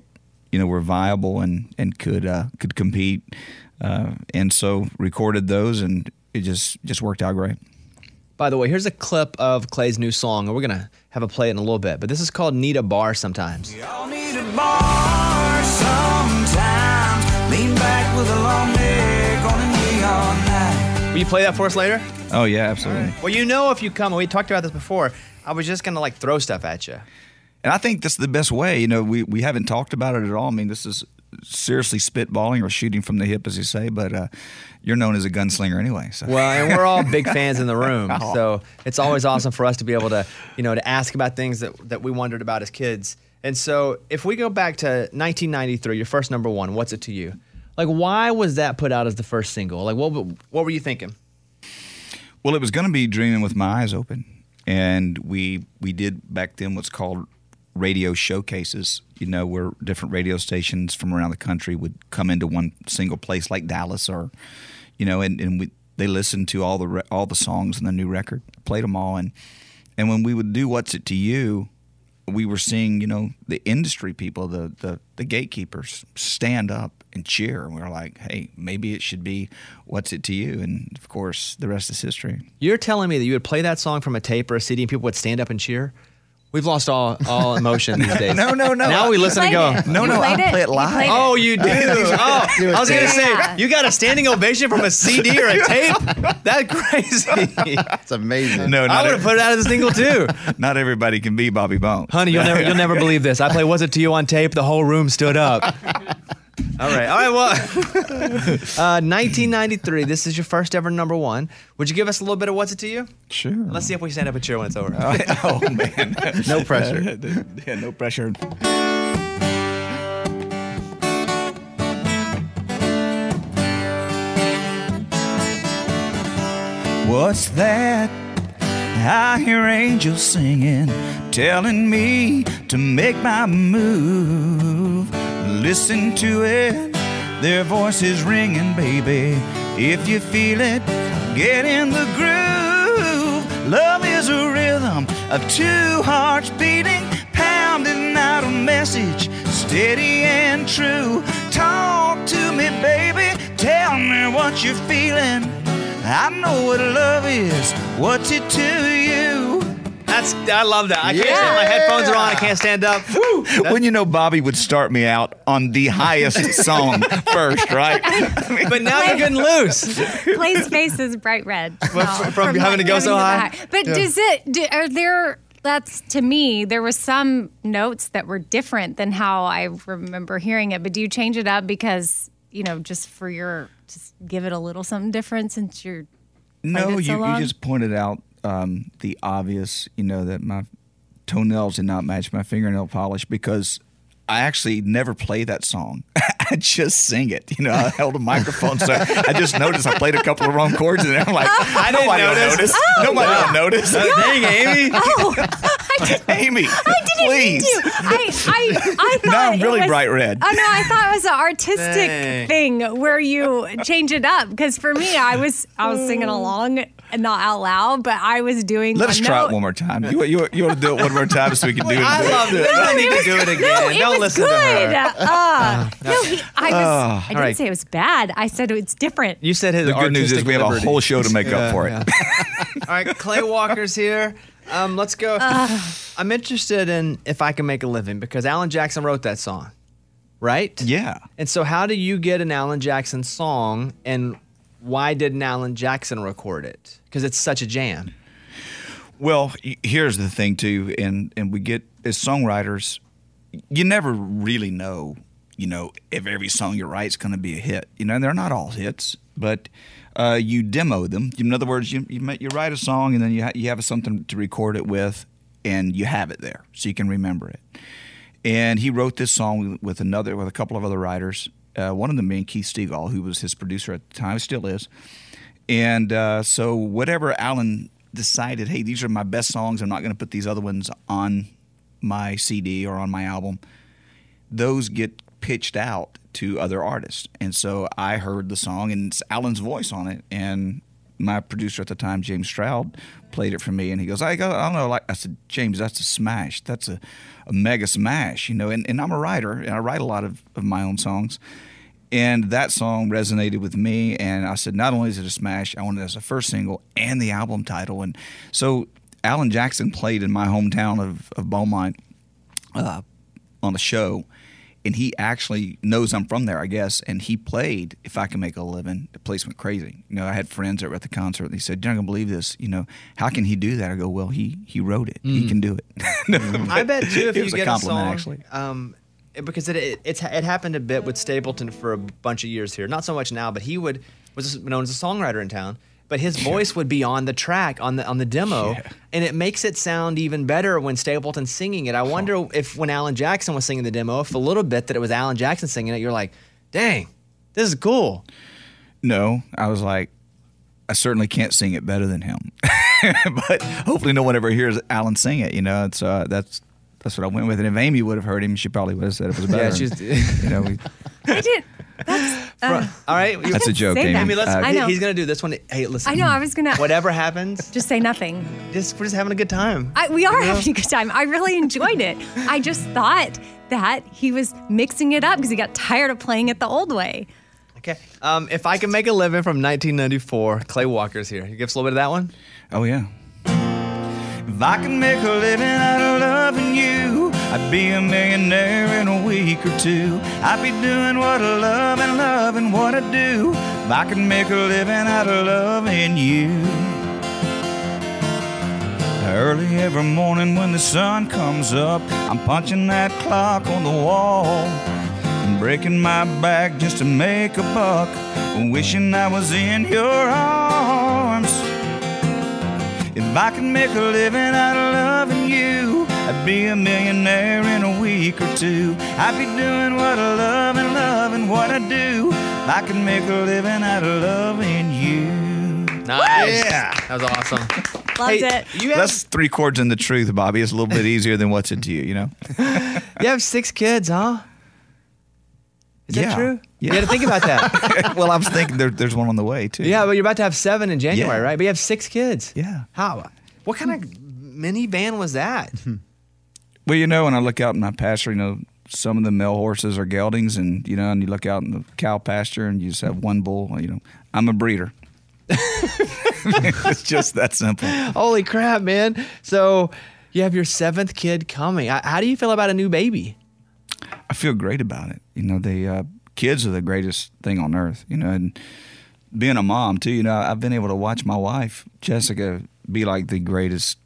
you know, were viable and and could uh, could compete, uh, and so recorded those, and it just just worked out great. By the way, here's a clip of Clay's new song, and we're gonna have a play it in a little bit. But this is called "Need a Bar." Sometimes. Will you play that for us later? Oh yeah, absolutely. Well, you know, if you come, and we talked about this before. I was just gonna like throw stuff at you. And I think that's the best way. You know, we, we haven't talked about it at all. I mean, this is seriously spitballing or shooting from the hip, as you say, but uh, you're known as a gunslinger anyway. So. Well, and we're all big fans in the room, so it's always awesome for us to be able to, you know, to ask about things that that we wondered about as kids. And so, if we go back to 1993, your first number one, "What's It to You?" Like, why was that put out as the first single? Like, what what were you thinking? Well, it was going to be Dreaming with My Eyes Open, and we we did back then what's called radio showcases. You know, where different radio stations from around the country would come into one single place, like Dallas, or you know, and, and we they listened to all the re- all the songs in the new record, played them all, and and when we would do What's It to You, we were seeing you know the industry people, the the the gatekeepers stand up and cheer, and we were like, hey, maybe it should be What's It to You, and of course, the rest is history. You're telling me that you would play that song from a tape or a CD, and people would stand up and cheer. We've lost all all emotion these days. No, no, no. Now we listen and go. No, no, I play it live. Oh, you do. Oh, I was gonna say Yeah. you got a standing ovation from a CD or a tape. That's crazy. That's amazing. No, I not would have put it out as a single too. Not everybody can be Bobby Bones. Honey, you'll never you'll never believe this. I play "Was It to You" on tape. The whole room stood up. All right, all right. Well, uh, 1993. This is your first ever number one. Would you give us a little bit of "What's It to You"? Sure. Let's see if we stand up and cheer when it's over. oh man, No pressure. yeah, no pressure. What's that? I hear angels singing, telling me to make my move. Listen to it, their voices ringing, baby. If you feel it, get in the groove. Love is a rhythm of two hearts beating, pounding out a message, steady and true. Talk to me, baby. Tell me what you're feeling. I know what love is. What's it to you? That's I love that. I can't stand. My headphones are on. I can't stand up. when you know Bobby would start me out on the highest song first, right? But now you're getting loose. Clay's face is bright red. From- now, from having to go so having high? But Yeah. does it? Do, are there? That's to me. There were some notes that were different than how I remember hearing it. But do you change it up because you know just for your just give it a little something different since you're No, so you, you just pointed out um, the obvious, you know, that my toenails did not match my fingernail polish because I actually never play that song. I just sing it. You know, I held a microphone, so I just noticed I played a couple of wrong chords in there. I'm like, I didn't nobody will notice. notice. Oh, Nobody yeah. will notice. Uh, dang, Amy. Oh, I Amy, I didn't please. mean to. I, I, I thought Now I'm it really was- bright red. Oh no, I thought it was an artistic Dang. thing where you change it up. Because for me, I was I was singing along and not out loud, but I was doing. Let a us try it one more time. You, you, you want to do it one more time so we can do it? I love it. No, I need to do it again. No, it Don't was listen good. to her. Uh, uh, uh, no, he, I was. I didn't All right. say it was bad. I said it's different. You said his The good news is we have a whole show to make up Yeah, for it. All right, Clay Walker's here. Um, let's go. Uh. I'm interested in if I can make a living because Alan Jackson wrote that song, right? Yeah. And so, how do you get an Alan Jackson song, and why didn't Alan Jackson record it? Because it's such a jam. Well, y- here's the thing too, and and we get as songwriters, you never really know, you know, if every song you write is going to be a hit. You know, they're not all hits, but uh, you demo them. In other words, you you, you write a song and then you ha- you have something to record it with, and you have it there so you can remember it. And he wrote this song with- with another with a couple of other writers. Uh, one of them being Keith Stegall, who was his producer at the time, still is. And uh, so whatever Alan decided, hey, these are my best songs. I'm not going to put these other ones on my CD or on my album. Those get pitched out to other artists. And so I heard the song and it's Alan's voice on it. And my producer at the time, James Stroud, played it for me. And he goes, I go, I don't know. Like I said, James, that's a smash. That's a, a mega smash, you know. And, and I'm a writer and I write a lot of, of my own songs. And that song resonated with me. And I said, not only is it a smash, I want it as a first single and the album title. And so Alan Jackson played in my hometown of, of Beaumont uh, on a show. And he actually knows I'm from there, I guess. And he played If I Can Make a Living. The place went crazy. You know, I had friends that were at the concert. And they said, You're not going to believe this. You know, how can he do that? I go, Well, he he wrote it. He Mm. can do it. I bet too if It you was a get a, compliment, song, actually. um, because it, it it's it happened a bit with Stapleton for a bunch of years here. Not so much now, but he would was known as a songwriter in town. But his voice would be on the track on the on the demo, and it makes it sound even better when Stapleton's singing it. I wonder if when Alan Jackson was singing the demo, if a little bit that it was Alan Jackson singing it, you're like, dang, this is cool. No, I was like, I certainly can't sing it better than him. but hopefully, no one ever hears Alan sing it. You know, it's uh, that's that's what I went with. And if Amy would have heard him, she probably would have said it was better. Yeah, she's- you know, we, I did. That's. Uh, All right, you- That's a joke, say Amy. that. Amy, let's, Uh, I know. He's gonna do this one. Hey, listen. I know. I was gonna. Whatever happens, Just say nothing. just we're just having a good time. I, we are You know? having a good time. I really enjoyed it. I just thought that he was mixing it up because he got tired of playing it the old way. Okay. Um, if I can make a living from 1994, Clay Walker's here. You give us a little bit of that one. oh yeah. If I can make a living out of loving you, I'd be a millionaire in a week or two. I'd be doing what I love and loving what I do. If I could make a living out of loving you. Early every morning when the sun comes up, I'm punching that clock on the wall. And breaking my back just to make a buck. Wishing I was in your arms. If I could make a living out of loving you, I'd be a millionaire in a week or two. I'd be doing what I love and loving what I do. I could make a living out of loving you. Nice. Yeah. That was awesome. Loved Hey, it. You have, That's three chords in the truth, Bobby. It's a little bit easier than what's it to you, you know? you have six kids, huh? Is Yeah. that true? Yeah. You had to think about that. well, I was thinking there, there's one on the way, too. yeah, but you're about to have seven in January, Yeah. right? But you have six kids. Yeah. How? What kind of minivan was that? Well, you know, when I look out in my pasture, you know, some of the male horses are geldings, and you know, and you look out in the cow pasture, and you just have one bull. You know, I'm a breeder. it's just that simple. Holy crap, man! So you have your seventh kid coming. How do you feel about a new baby? I feel great about it. You know, the uh, kids are the greatest thing on earth. You know, and being a mom too. You know, I've been able to watch my wife Jessica be like the greatest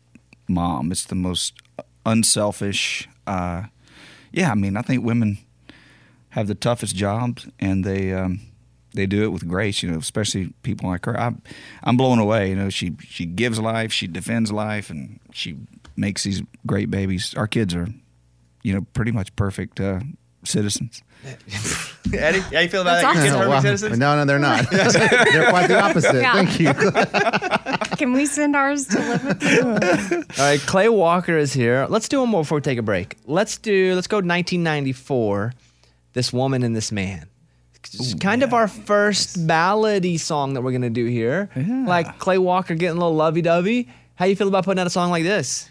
mom. It's the most unselfish. Uh, yeah, I mean, I think women have the toughest jobs, and they um, they do it with grace. You know, especially people like her. I'm I'm blown away. You know, she she gives life, she defends life, and she makes these great babies. Our kids are, you know, pretty much perfect uh, citizens. Eddie, how you feel about That's that? Your kids perfect wow. citizens? No, no, they're not. they're quite the opposite. Yeah. Thank you. Can we send ours to live with you? All right, Clay Walker is here. Let's do one more before we take a break. Let's do. Let's go 1994. This woman and this man. It's kind of our first ballady song that we're gonna do here. Yeah. Like Clay Walker getting a little lovey-dovey. How you feel about putting out a song like this?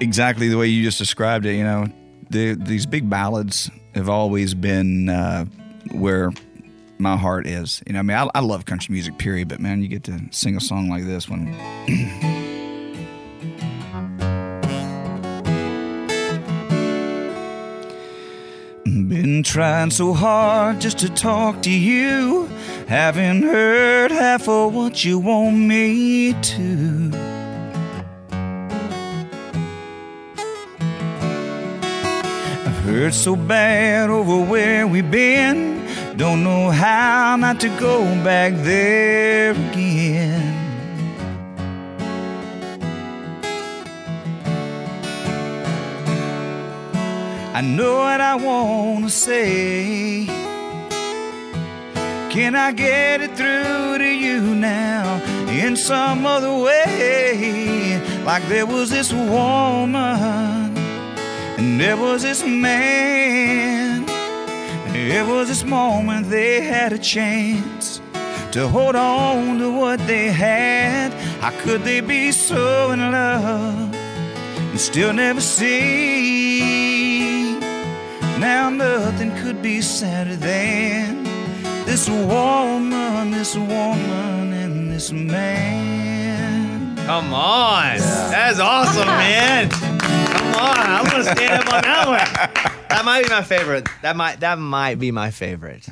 exactly the way you just described it. You know, the, these big ballads have always been uh, where my heart is. You know, I mean, I, I love country music, period. But man, you get to sing a song like this one. Been trying so hard just to talk to you. Haven't heard half of what you want me to. I've heard so bad over where we've been. Don't know how not to go back there again. I know what I want to say. Can I get it through to you now in some other way? Like there was this woman and there was this man. There was this moment they had a chance to hold on to what they had. How could they be so in love and still never see? Now nothing could be sadder than this woman, this woman, and this man. Come on, that's awesome, man. Come on, I'm gonna stand up on that one. That might be my favorite. That might that might be my favorite.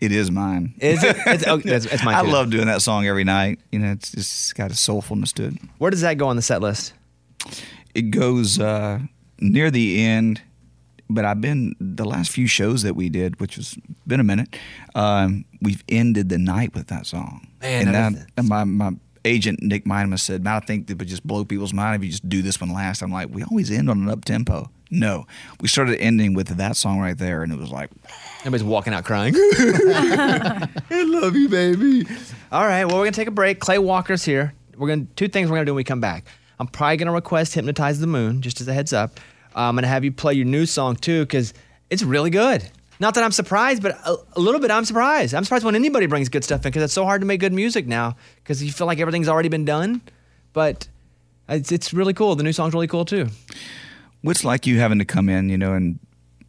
It is mine. Is it? It's, oh, it's, it's mine I too. love doing that song every night. You know, it's just got a soulfulness to it. Where does that go on the set list? It goes uh, near the end, but I've been the last few shows that we did, which has been a minute. Um, we've ended the night with that song, Man, and that that, and my my agent Nick Minimus said, "Man, I think that would just blow people's mind if you just do this one last." I'm like, we always end on an up tempo. No, we started ending with that song right there, and it was like everybody's walking out crying. I love you, baby. All right, well, we're gonna take a break. Clay Walker's here. We're gonna two things we're gonna do when we come back. I'm probably gonna request "Hypnotize the Moon," just as a heads up. I'm gonna have you play your new song too, because it's really good. Not that I'm surprised, but a, a little bit I'm surprised. I'm surprised when anybody brings good stuff in, because it's so hard to make good music now, because you feel like everything's already been done. But it's it's really cool. The new song's really cool too. What's like you having to come in, you know, and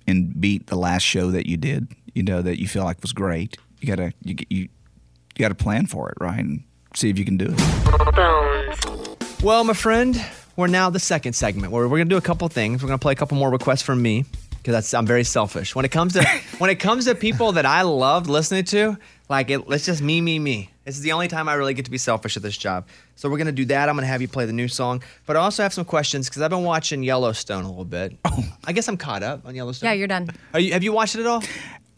and beat the last show that you did, you know, that you feel like was great. You gotta you you you gotta plan for it, right, and see if you can do it. Well, my friend, we're now the second segment where we're gonna do a couple things. We're gonna play a couple more requests from me because I'm very selfish when it comes to when it comes to people that I loved listening to. Like it, it's just me, me, me. This is the only time I really get to be selfish at this job. So we're gonna do that. I'm gonna have you play the new song, but I also have some questions because I've been watching Yellowstone a little bit. Oh. I guess I'm caught up on Yellowstone. Yeah, you're done. Are you, have you watched it at all?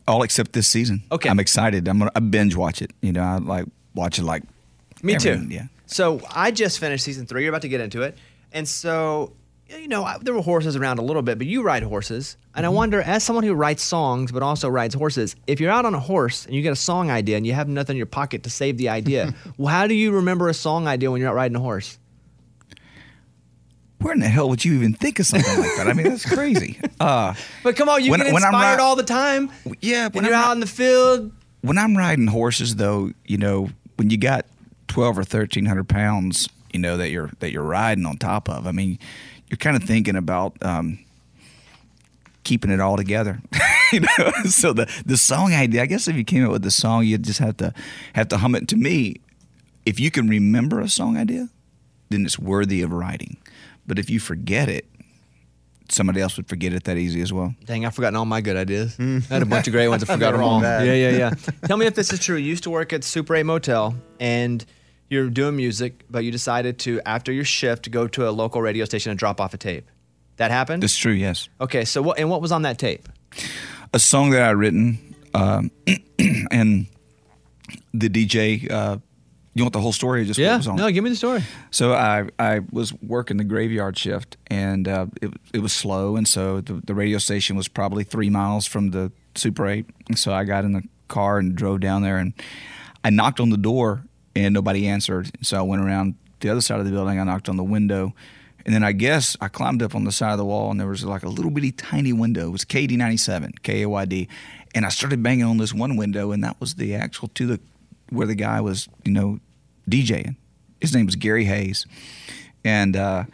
All except this season. Okay, I'm excited. I'm gonna I binge watch it. You know, I like watch it like Me every- too. Yeah. So I just finished season three. You're about to get into it, and so you know I, there were horses around a little bit, but you ride horses, and I wonder, as someone who writes songs but also rides horses, if you're out on a horse and you get a song idea and you have nothing in your pocket to save the idea, well, how do you remember a song idea when you're out riding a horse? Where in the hell would you even think of something like that? I mean, that's crazy. Uh, But come on, you When- get inspired ri- all the time. Yeah, when you're out in the field. when I'm riding horses, though, you know, when you got twelve or thirteen hundred pounds, you know that you're that you're riding on top of. I mean, you're kind of thinking about um, keeping it all together. you know, so the the song idea. I guess if you came up with the song, you just have to have to hum it. To me, if you can remember a song idea, then it's worthy of writing. But if you forget it, somebody else would forget it that easy as well. Dang, I've forgotten all my good ideas. I had a bunch of great ones. I forgot They're them all all. Yeah, yeah, yeah. Tell me if this is true. You used to work at Super 8 Motel and you're doing music, but you decided to, after your shift, go to a local radio station and drop off a tape. That happened? That's true. Yes. Okay, so what, and what was on that tape? a song that I written, um, and the DJ. Uh, you want the whole story? Or just Yeah, what was on? no, give me the story. So I I was working the graveyard shift, and uh, it it was slow, and so the, the radio station was probably three miles from the Super Eight, and so I got in the car and drove down there, and I knocked on the door, and nobody answered. So I went around the other side of the building. I knocked on the window, and then I guess I climbed up on the side of the wall, and there was like a little bitty tiny window. It was KD ninety seven, K A Y D, and I started banging on this one window, and that was the actual to the where the guy was, you know, DJing. His name was Gary Hayes, and uh,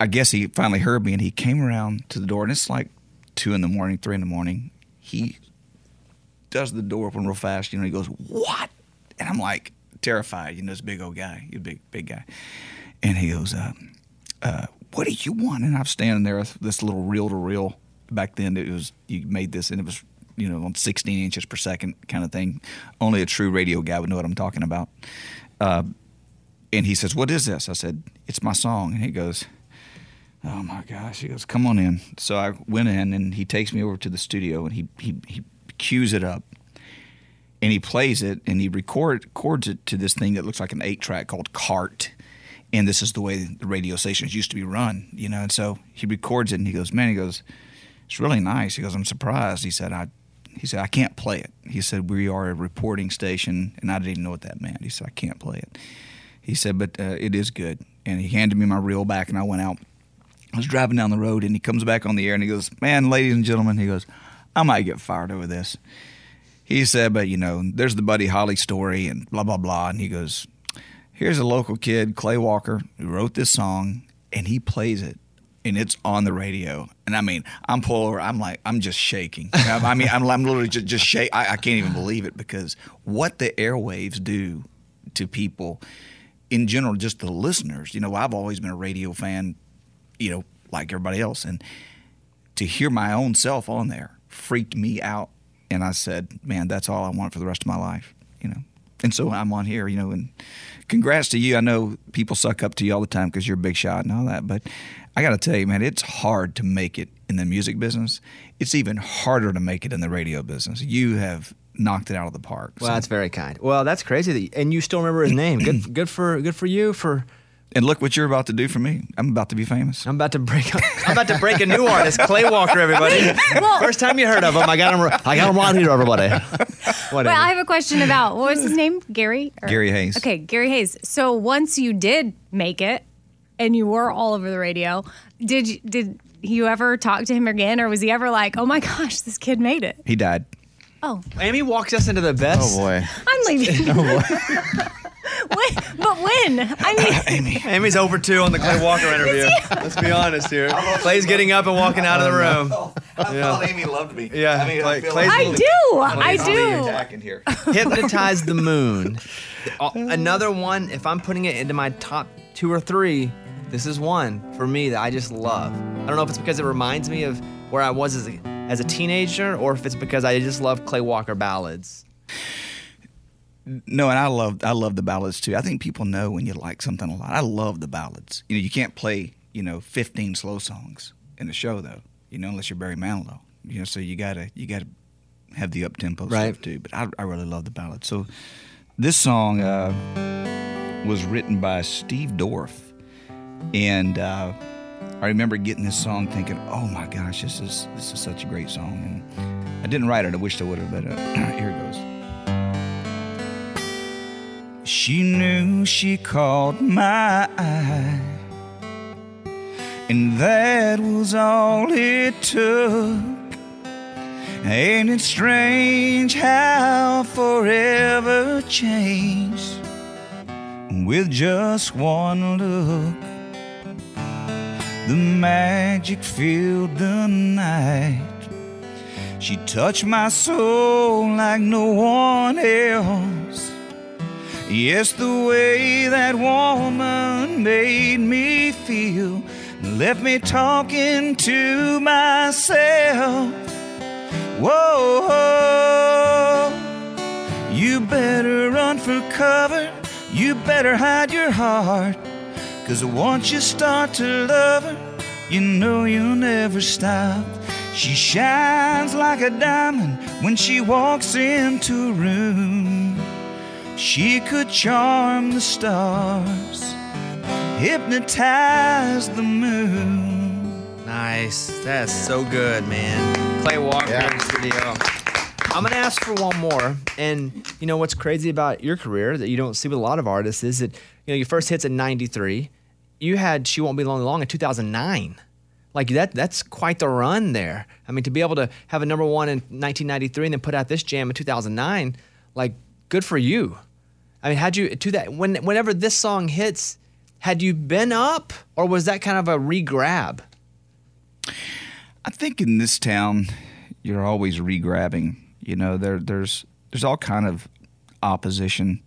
I guess he finally heard me, and he came around to the door, and it's like two in the morning, three in the morning. He does the door open real fast, you know. He goes, "What?" And I'm like terrified, you know, this big old guy, you big big guy, and he goes, uh, uh, "What do you want?" And I'm standing there with this little reel to reel. Back then, it was you made this, and it was you know on 16 inches per second kind of thing. Only a true radio guy would know what I'm talking about. Uh, and he says, "What is this?" I said, "It's my song." And he goes, "Oh my gosh!" He goes, "Come on in." So I went in, and he takes me over to the studio, and he he he cues it up, and he plays it, and he record, records it to this thing that looks like an eight track called Cart. And this is the way the radio stations used to be run, you know. And so he records it, and he goes, "Man," he goes, "It's really nice." He goes, "I'm surprised." He said, "I." He said, I can't play it. He said, We are a reporting station, and I didn't even know what that meant. He said, I can't play it. He said, But uh, it is good. And he handed me my reel back, and I went out. I was driving down the road, and he comes back on the air, and he goes, Man, ladies and gentlemen, he goes, I might get fired over this. He said, But, you know, there's the Buddy Holly story, and blah, blah, blah. And he goes, Here's a local kid, Clay Walker, who wrote this song, and he plays it and it's on the radio. And I mean, I'm over. I'm like, I'm just shaking. I mean, I'm, I'm literally just, just shake. I, I can't even believe it because what the airwaves do to people in general, just the listeners. You know, I've always been a radio fan, you know, like everybody else. And to hear my own self on there freaked me out. And I said, man, that's all I want for the rest of my life, you know. And so I'm on here, you know, and congrats to you. I know people suck up to you all the time because you're a big shot and all that, but I got to tell you, man, it's hard to make it in the music business. It's even harder to make it in the radio business. You have knocked it out of the park. Well, that's very kind. Well, that's crazy, that you, and you still remember his name. Good, good for good for you for. And look what you're about to do for me. I'm about to be famous. I'm about to break. I'm about to break a new artist, Clay Walker. Everybody, well, first time you heard of him, I got him. I got him right here, everybody. Whatever. Well, I have a question about what was his name? Gary. Or- Gary Hayes. Okay, Gary Hayes. So once you did make it, and you were all over the radio, did you, did you ever talk to him again, or was he ever like, "Oh my gosh, this kid made it"? He died. Oh, Amy walks us into the best. Oh boy. I'm leaving. Oh, Wait, but when? I mean, Amy. Amy's over two on the Clay Walker interview. Let's be honest here. Clay's getting up and walking out of the room. I Yeah. thought Amy loved me. Yeah, I mean, Clay- I feel Clay's like I do. I do. Hypnotize the Moon. Uh, Another one, if I'm putting it into my top two or three, this is one for me that I just love. I don't know if it's because it reminds me of where I was as a, as a teenager or if it's because I just love Clay Walker ballads. No, and I love I love the ballads too. I think people know when you like something a lot. I love the ballads. You know, you can't play you know 15 slow songs in the show though. You know, unless you're Barry Manilow. You know, so you gotta you gotta have the up tempo Right. stuff too. But I, I really love the ballads. So this song uh, was written by Steve Dorff, and uh, I remember getting this song thinking, "Oh my gosh, this is this is such a great song." And I didn't write it. I wished I would have, but uh, here it goes. She knew she caught my eye, and that was all it took. Ain't it strange how forever changed with just one look? The magic filled the night. She touched my soul like no one else. Yes, the way that woman made me feel left me talking to myself. Whoa, you better run for cover. You better hide your heart. Cause once you start to love her, you know you'll never stop. She shines like a diamond when she walks into a room. She could charm the stars, hypnotize the moon. Nice. That's so good, man. Clay Walker in the studio. I'm gonna ask for one more. And you know what's crazy about your career that you don't see with a lot of artists is that you know your first hits in '93. You had "She Won't Be Lonely Long" in 2009. Like that, that's quite the run there. I mean, to be able to have a number one in 1993 and then put out this jam in 2009, like good for you. I mean, had you to that when whenever this song hits, had you been up or was that kind of a re-grab? I think in this town, you're always re-grabbing. You know, there there's there's all kind of opposition.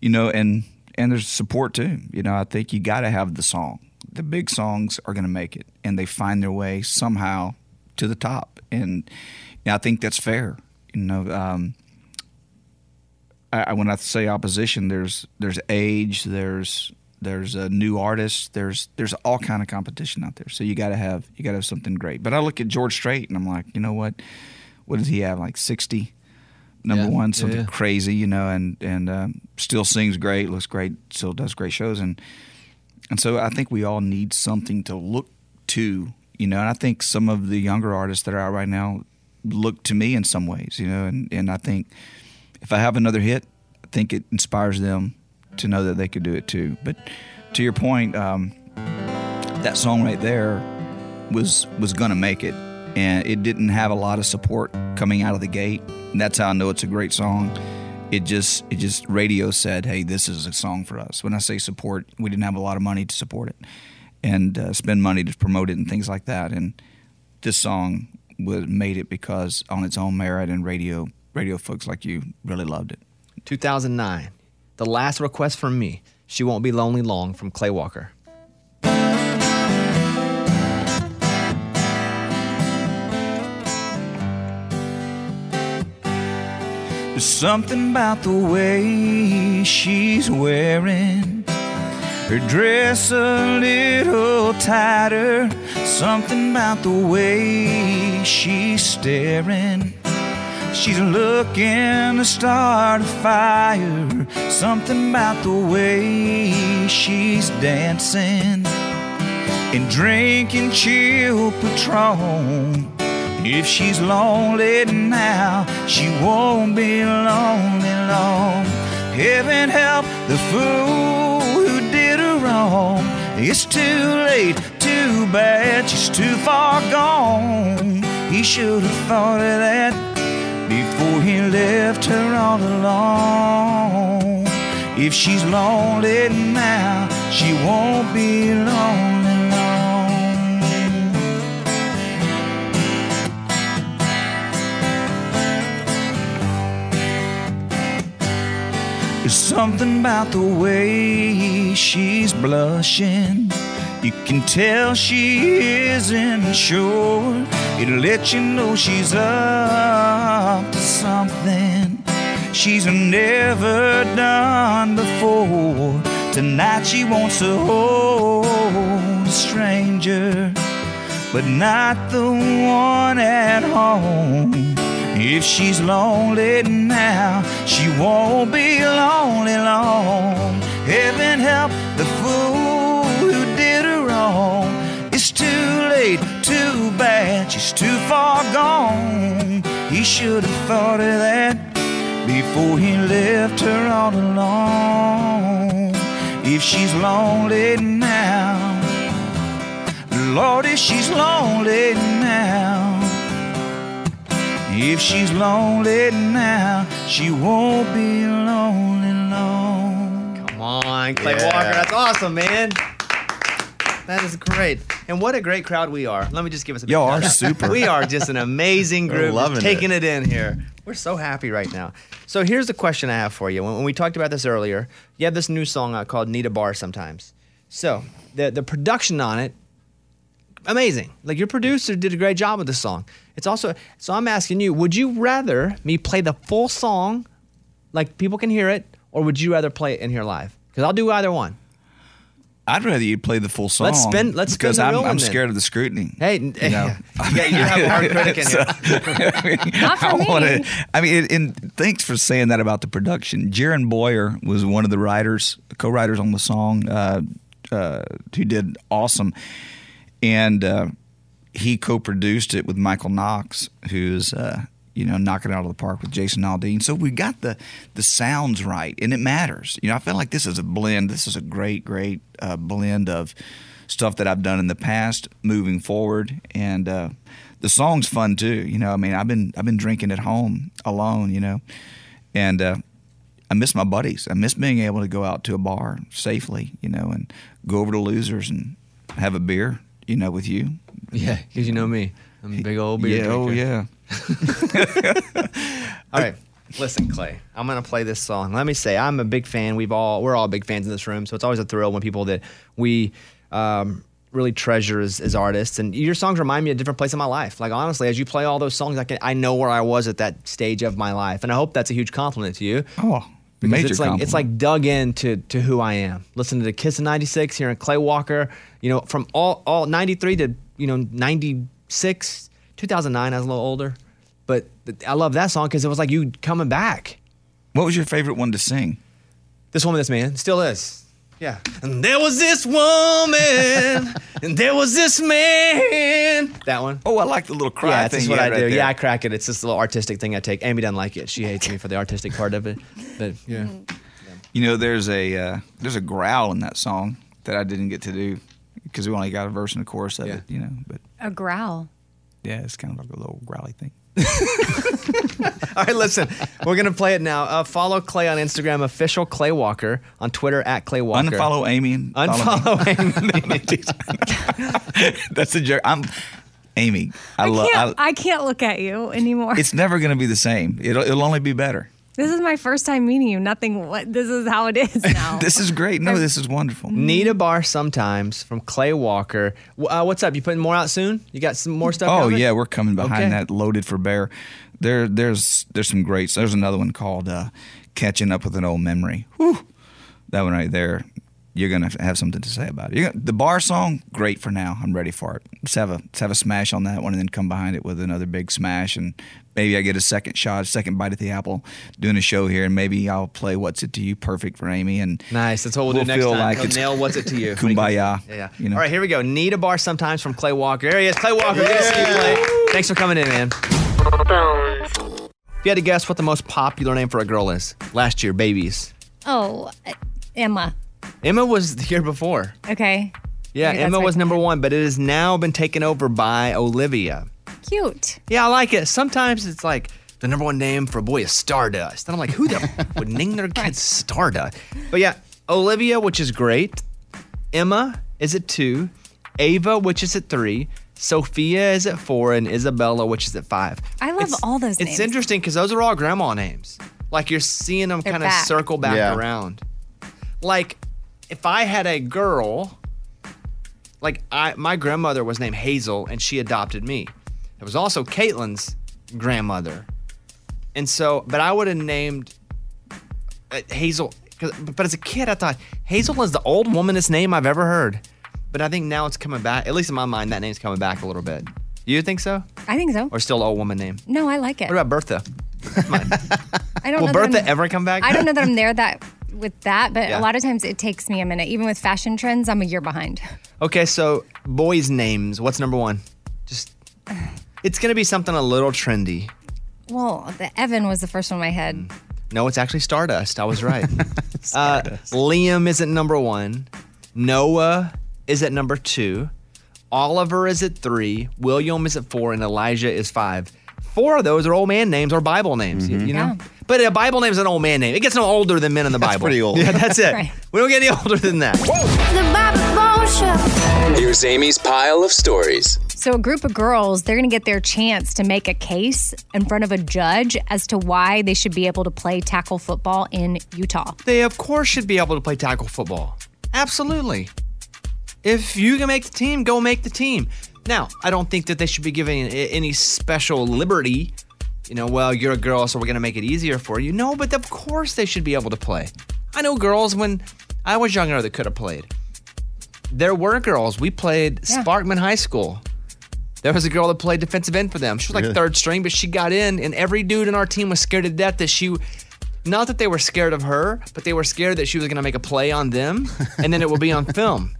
You know, and and there's support too. You know, I think you got to have the song. The big songs are going to make it, and they find their way somehow to the top. And I think that's fair. You know, um, I, I- when I say opposition, there's there's age, there's there's a new artist, there's there's all kind of competition out there. So you got to have you got to have something great. But I look at George Strait and I'm like, you know what? What does he have? Like sixty number Yeah, one, something yeah. crazy, you know, and and um, still sings great, looks great, still does great shows, and and so I think we all need something to look to, you know, and I think some of the younger artists that are out right now look to me in some ways, you know, and and I think if I have another hit, I think it inspires them to know that they could do it too. But to your point, um, that song right there was was gonna make it, and it didn't have a lot of support coming out of the gate. And that's how I know it's a great song. It just it just radio said, "Hey, this is a song for us." When I say support, we didn't have a lot of money to support it and uh, spend money to promote it and things like that. And this song was made it because on its own merit and radio radio folks like you really loved it. 2009. The last request from me. She won't be lonely long from Clay Walker. There's something about the way she's wearing her dress a little tighter. Something about the way she's staring. She's looking to start a fire. Something about the way she's dancing and drinking chill Patron. If she's lonely now, she won't be lonely long. Heaven help the fool who did her wrong. It's too late, too bad, she's too far gone. He should have thought of that he left her all alone. If she's lonely now, she won't be lonely long. There's something about the way she's blushing. You can tell she isn't sure. It'll let you know she's up to something she's never done before. Tonight she wants to hold a stranger, but not the one at home. If she's lonely now, she won't be lonely long. Heaven help the fool It's too late, too bad, she's too far gone. He should have thought of that before he left her all alone. If she's lonely now, Lord, if she's lonely now. If she's lonely now, she won't be lonely long. Come on, Clay Yeah. Walker. That's awesome, man. That is great. And what a great crowd we are. Let me just give us a big Y'all are super. We are just an amazing group. loving taking it. in here. We're so happy right now. So here's the question I have for you. When, when we talked about this earlier, you have this new song out called Need a Bar Sometimes. So the the production on it, amazing. Like your producer did a great job with the song. It's also so I'm asking you, would you rather me play the full song, like people can hear it, or would you rather play it in here live? Because I'll do either one. I'd rather you play the full song. Let's spin- let's spin because the I'm, real I'm one then. scared of the scrutiny. Hey, you hey, know? you, you have a hard critic in here. Not for I Wanna, I mean, and, and thanks for saying that about the production. Jaron Boyer was one of the writers, co-writers on the song, uh, uh, who did awesome, and uh, he co-produced it with Michael Knox, who's uh, you know, knocking it out of the park with Jason Aldean. So we got the the sounds right, and it matters. You know, I feel like this is a blend. This is a great, great uh, blend of stuff that I've done in the past, moving forward, and uh, the song's fun too. You know, I mean, I've been I've been drinking at home alone. You know, and uh, I miss my buddies. I miss being able to go out to a bar safely. You know, and go over to Losers and have a beer. You know, with you. Yeah, because you know me. I'm a big old beer Yeah, oh yeah. All right. Listen, Clay, I'm gonna play this song. Let me say, I'm a big fan. We've all we're all big fans in this room, so it's always a thrill when people that we um, really treasure as, as artists. And your songs remind me of a different place in my life. Like honestly, as you play all those songs, I can I know where I was at that stage of my life, and I hope that's a huge compliment to you. Oh, Because major it's like compliment. it's like dug into to who I am. Listening to Kiss of '96 here in Clay Walker, you know, from all all '93 to you know '96, 2009. I was a little older, but I love that song because it was like you coming back. What was your favorite one to sing? This woman, this man, still is. Yeah. And there was this woman, and there was this man. That one. Oh, I like the little cry yeah, that's thing just you what I had right do. there. Yeah, I crack it. It's this little artistic thing I take. Amy doesn't like it. She hates me for the artistic part of it. But yeah. You know, there's a uh, there's a growl in that song that I didn't get to do because we only got a verse and a chorus of it. You know, but A growl. Yeah, it's kind of like a little growly thing. All right, listen, we're gonna play it now. Uh, follow Clay on Instagram, official Clay Walker on Twitter at Clay Walker. Unfollow Amy and follow unfollow Amy. That's a joke. I'm Amy. I, I love. can't, I can't look at you anymore. It's never going to be the same. It'll it'll only be better. This is my first time meeting you. Nothing. What this is how it is now. This is great. No, this is wonderful. Need a bar sometimes from Clay Walker. Uh, what's up? You putting more out soon? You got some more stuff? Oh coming? yeah, we're coming behind Okay. that. Loaded for bear. There, there's there's some greats. There's another one called uh, "Catching Up with an Old Memory." Whew. That one right there. You're gonna have something to say about it. You're gonna, the bar song, great for now. I'm ready for it. Let's have a let's have a smash on that one, and then come behind it with another big smash, and maybe I get a second shot, a second bite at the apple, doing a show here, and maybe I'll play "What's It to You" perfect for Amy. And Nice. That's what we'll, do next feel time. like He'll it's nail what's it to you. Kumbaya. Yeah, yeah. You know? All right, here we go. Need a bar sometimes from Clay Walker. There he is, Clay Walker. Good to see you, Clay. Thanks for coming in, man. If you had to guess what the most popular name for a girl is last year, babies. oh, Emma. Emma was here before. Okay. Yeah, Maybe Emma was number one, but it has now been taken over by Olivia. Cute. Yeah, I like it. Sometimes it's like the number one name for a boy is Stardust. And I'm like, who the f- would name their kid Stardust? But yeah, Olivia, which is great. Emma is at two. Ava, which is at three. Sophia is at four. And Isabella, which is at five. I love all those It's names. interesting because those are all grandma names. Like you're seeing them They're kind of back. circle back Yeah. around. Like if I had a girl, like I, my grandmother was named Hazel and she adopted me. It was also Caitlin's grandmother, and so, but I would have named uh, Hazel, But as a kid, I thought Hazel is the old womanest name I've ever heard. But I think now it's coming back. At least in my mind, that name's coming back a little bit. You think so? I think so. Or still old woman name? No, I like it. What about Bertha? I don't Will know Bertha ever come back? I don't know that I'm there that with that, but Yeah. a lot of times it takes me a minute. Even with fashion trends, I'm a year behind. Okay, so boys' names. What's number one? Just it's gonna be something a little trendy. Well, the Evan was the first one in my head. No, it's actually Stardust. I was right. uh, Liam is at number one. Noah is at number two. Oliver is at three. William is at four, and Elijah is five. Four of those are old man names or Bible names. You, you know, but a Bible name is an old man name. It gets no older than men in the That's Bible. pretty old. Yeah, that's it. Right. We don't get any older than that. The Bobby Show. Here's Amy's pile of stories. So, a group of girls, they're going to get their chance to make a case in front of a judge as to why they should be able to play tackle football in Utah. They, of course, should be able to play tackle football. Absolutely. If you can make the team, go make the team. Now, I don't think that they should be given any special liberty. You know, well, you're a girl, so we're going to make it easier for you. No, but of course they should be able to play. I know girls when I was younger that could have played. There were girls. We played Yeah. Sparkman High School. There was a girl that played defensive end for them. She was like Really? third string, but she got in, and every dude in our team was scared to death that she. Not that they were scared of her, but they were scared that she was going to make a play on them, and then it will be on film.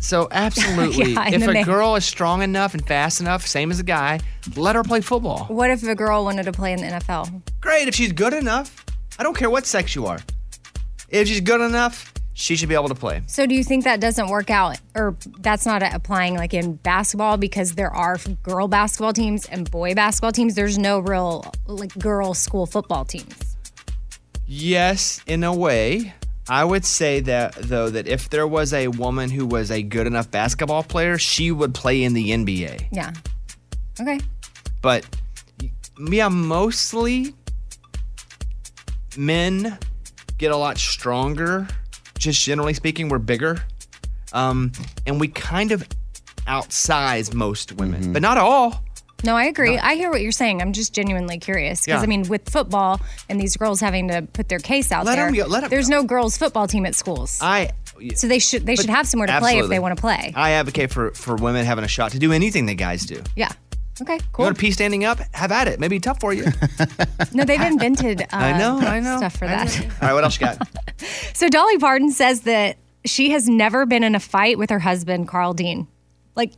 So absolutely, Yeah, if a they- girl is strong enough and fast enough, same as a guy, let her play football. What if a girl wanted to play in the NFL? Great, if she's good enough. I don't care what sex you are. If she's good enough, she should be able to play. So do you think that doesn't work out, or that's not applying like in basketball because there are girl basketball teams and boy basketball teams? There's no real like girl school football teams. Yes, in a way. I would say that though that if there was a woman who was a good enough basketball player, she would play in the NBA. Yeah. Okay. But yeah, mostly men get a lot stronger. Just generally speaking, we're bigger, um, and we kind of outsize most women, but not all. No, I agree. I hear what you're saying. I'm just genuinely curious because Yeah. I mean, with football and these girls having to put their case out Let there, go- let there's no girls football team at schools. I so they should they should have somewhere to play if they want to play. I advocate for for women having a shot to do anything that guys do. Yeah. Okay. You Cool. want to pee standing up? Have at it. Maybe tough for you. No, they've invented. Uh, I know, I know, stuff for I that. know. All right, what else you got? So Dolly Parton says that she has never been in a fight with her husband Carl Dean, like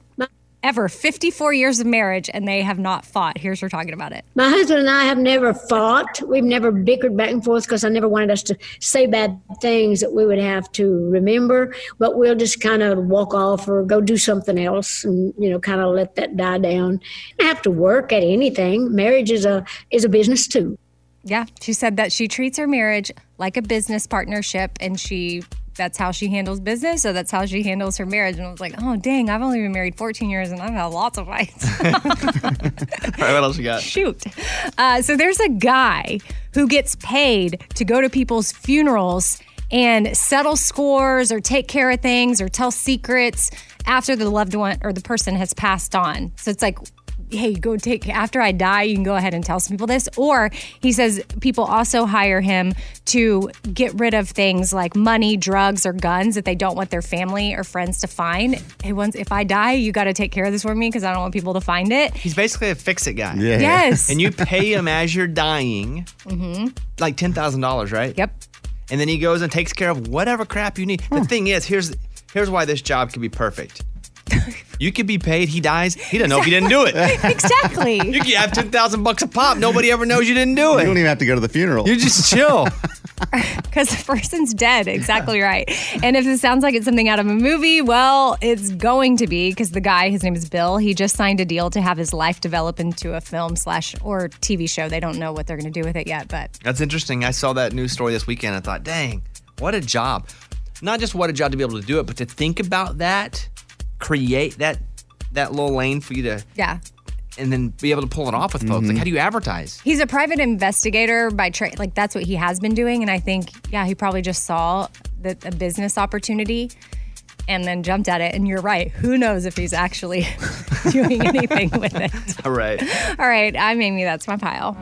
ever. 54 years of marriage, and they have not fought. Here's her talking about it. My husband and I have never fought. We've never bickered back and forth because I never wanted us to say bad things that we would have to remember. But we'll just kind of walk off or go do something else, and you know, kind of let that die down. I have to work at anything. Marriage is a is a business too. Yeah, she said that she treats her marriage like a business partnership, and she that's how she handles business. So that's how she handles her marriage. And I was like, oh dang, I've only been married 14 years, and I've had lots of fights. All right, what else you got? Shoot. Uh, so there's a guy who gets paid to go to people's funerals and settle scores or take care of things or tell secrets after the loved one or the person has passed on. So it's like, hey, go take, after I die, you can go ahead and tell some people this. Or he says people also hire him to get rid of things like money, drugs, or guns that they don't want their family or friends to find. Hey, once, if I die, you got to take care of this for me because I don't want people to find it. He's basically a fix it guy. Yeah. Yes. And you pay him as you're dying, Mm-hmm. like ten thousand dollars, right? Yep. And then he goes and takes care of whatever crap you need. The thing is, here's here's why this job could be perfect. You could be paid. He dies. He doesn't know if you didn't do it. exactly. You could have ten thousand bucks a pop. Nobody ever knows you didn't do it. You don't even have to go to the funeral. You just chill. because the person's dead. Exactly right. And if it sounds like it's something out of a movie, well, it's going to be because the guy, his name is Bill, he just signed a deal to have his life develop into a film slash or TV show. They don't know what they're going to do with it yet, but That's interesting. I saw that news story this weekend. I thought, dang, what a job. Not just what a job to be able to do it, but to think about that, create that that little lane for you to yeah. and then be able to pull it off with folks. Like mm-hmm. how do you advertise? He's a private investigator by trade. Like that's what he has been doing. And I think, yeah, he probably just saw the, a business opportunity and then jumped at it. And you're right. Who knows if he's actually doing anything with it? All right. All right. I'm Amy. That's my pile.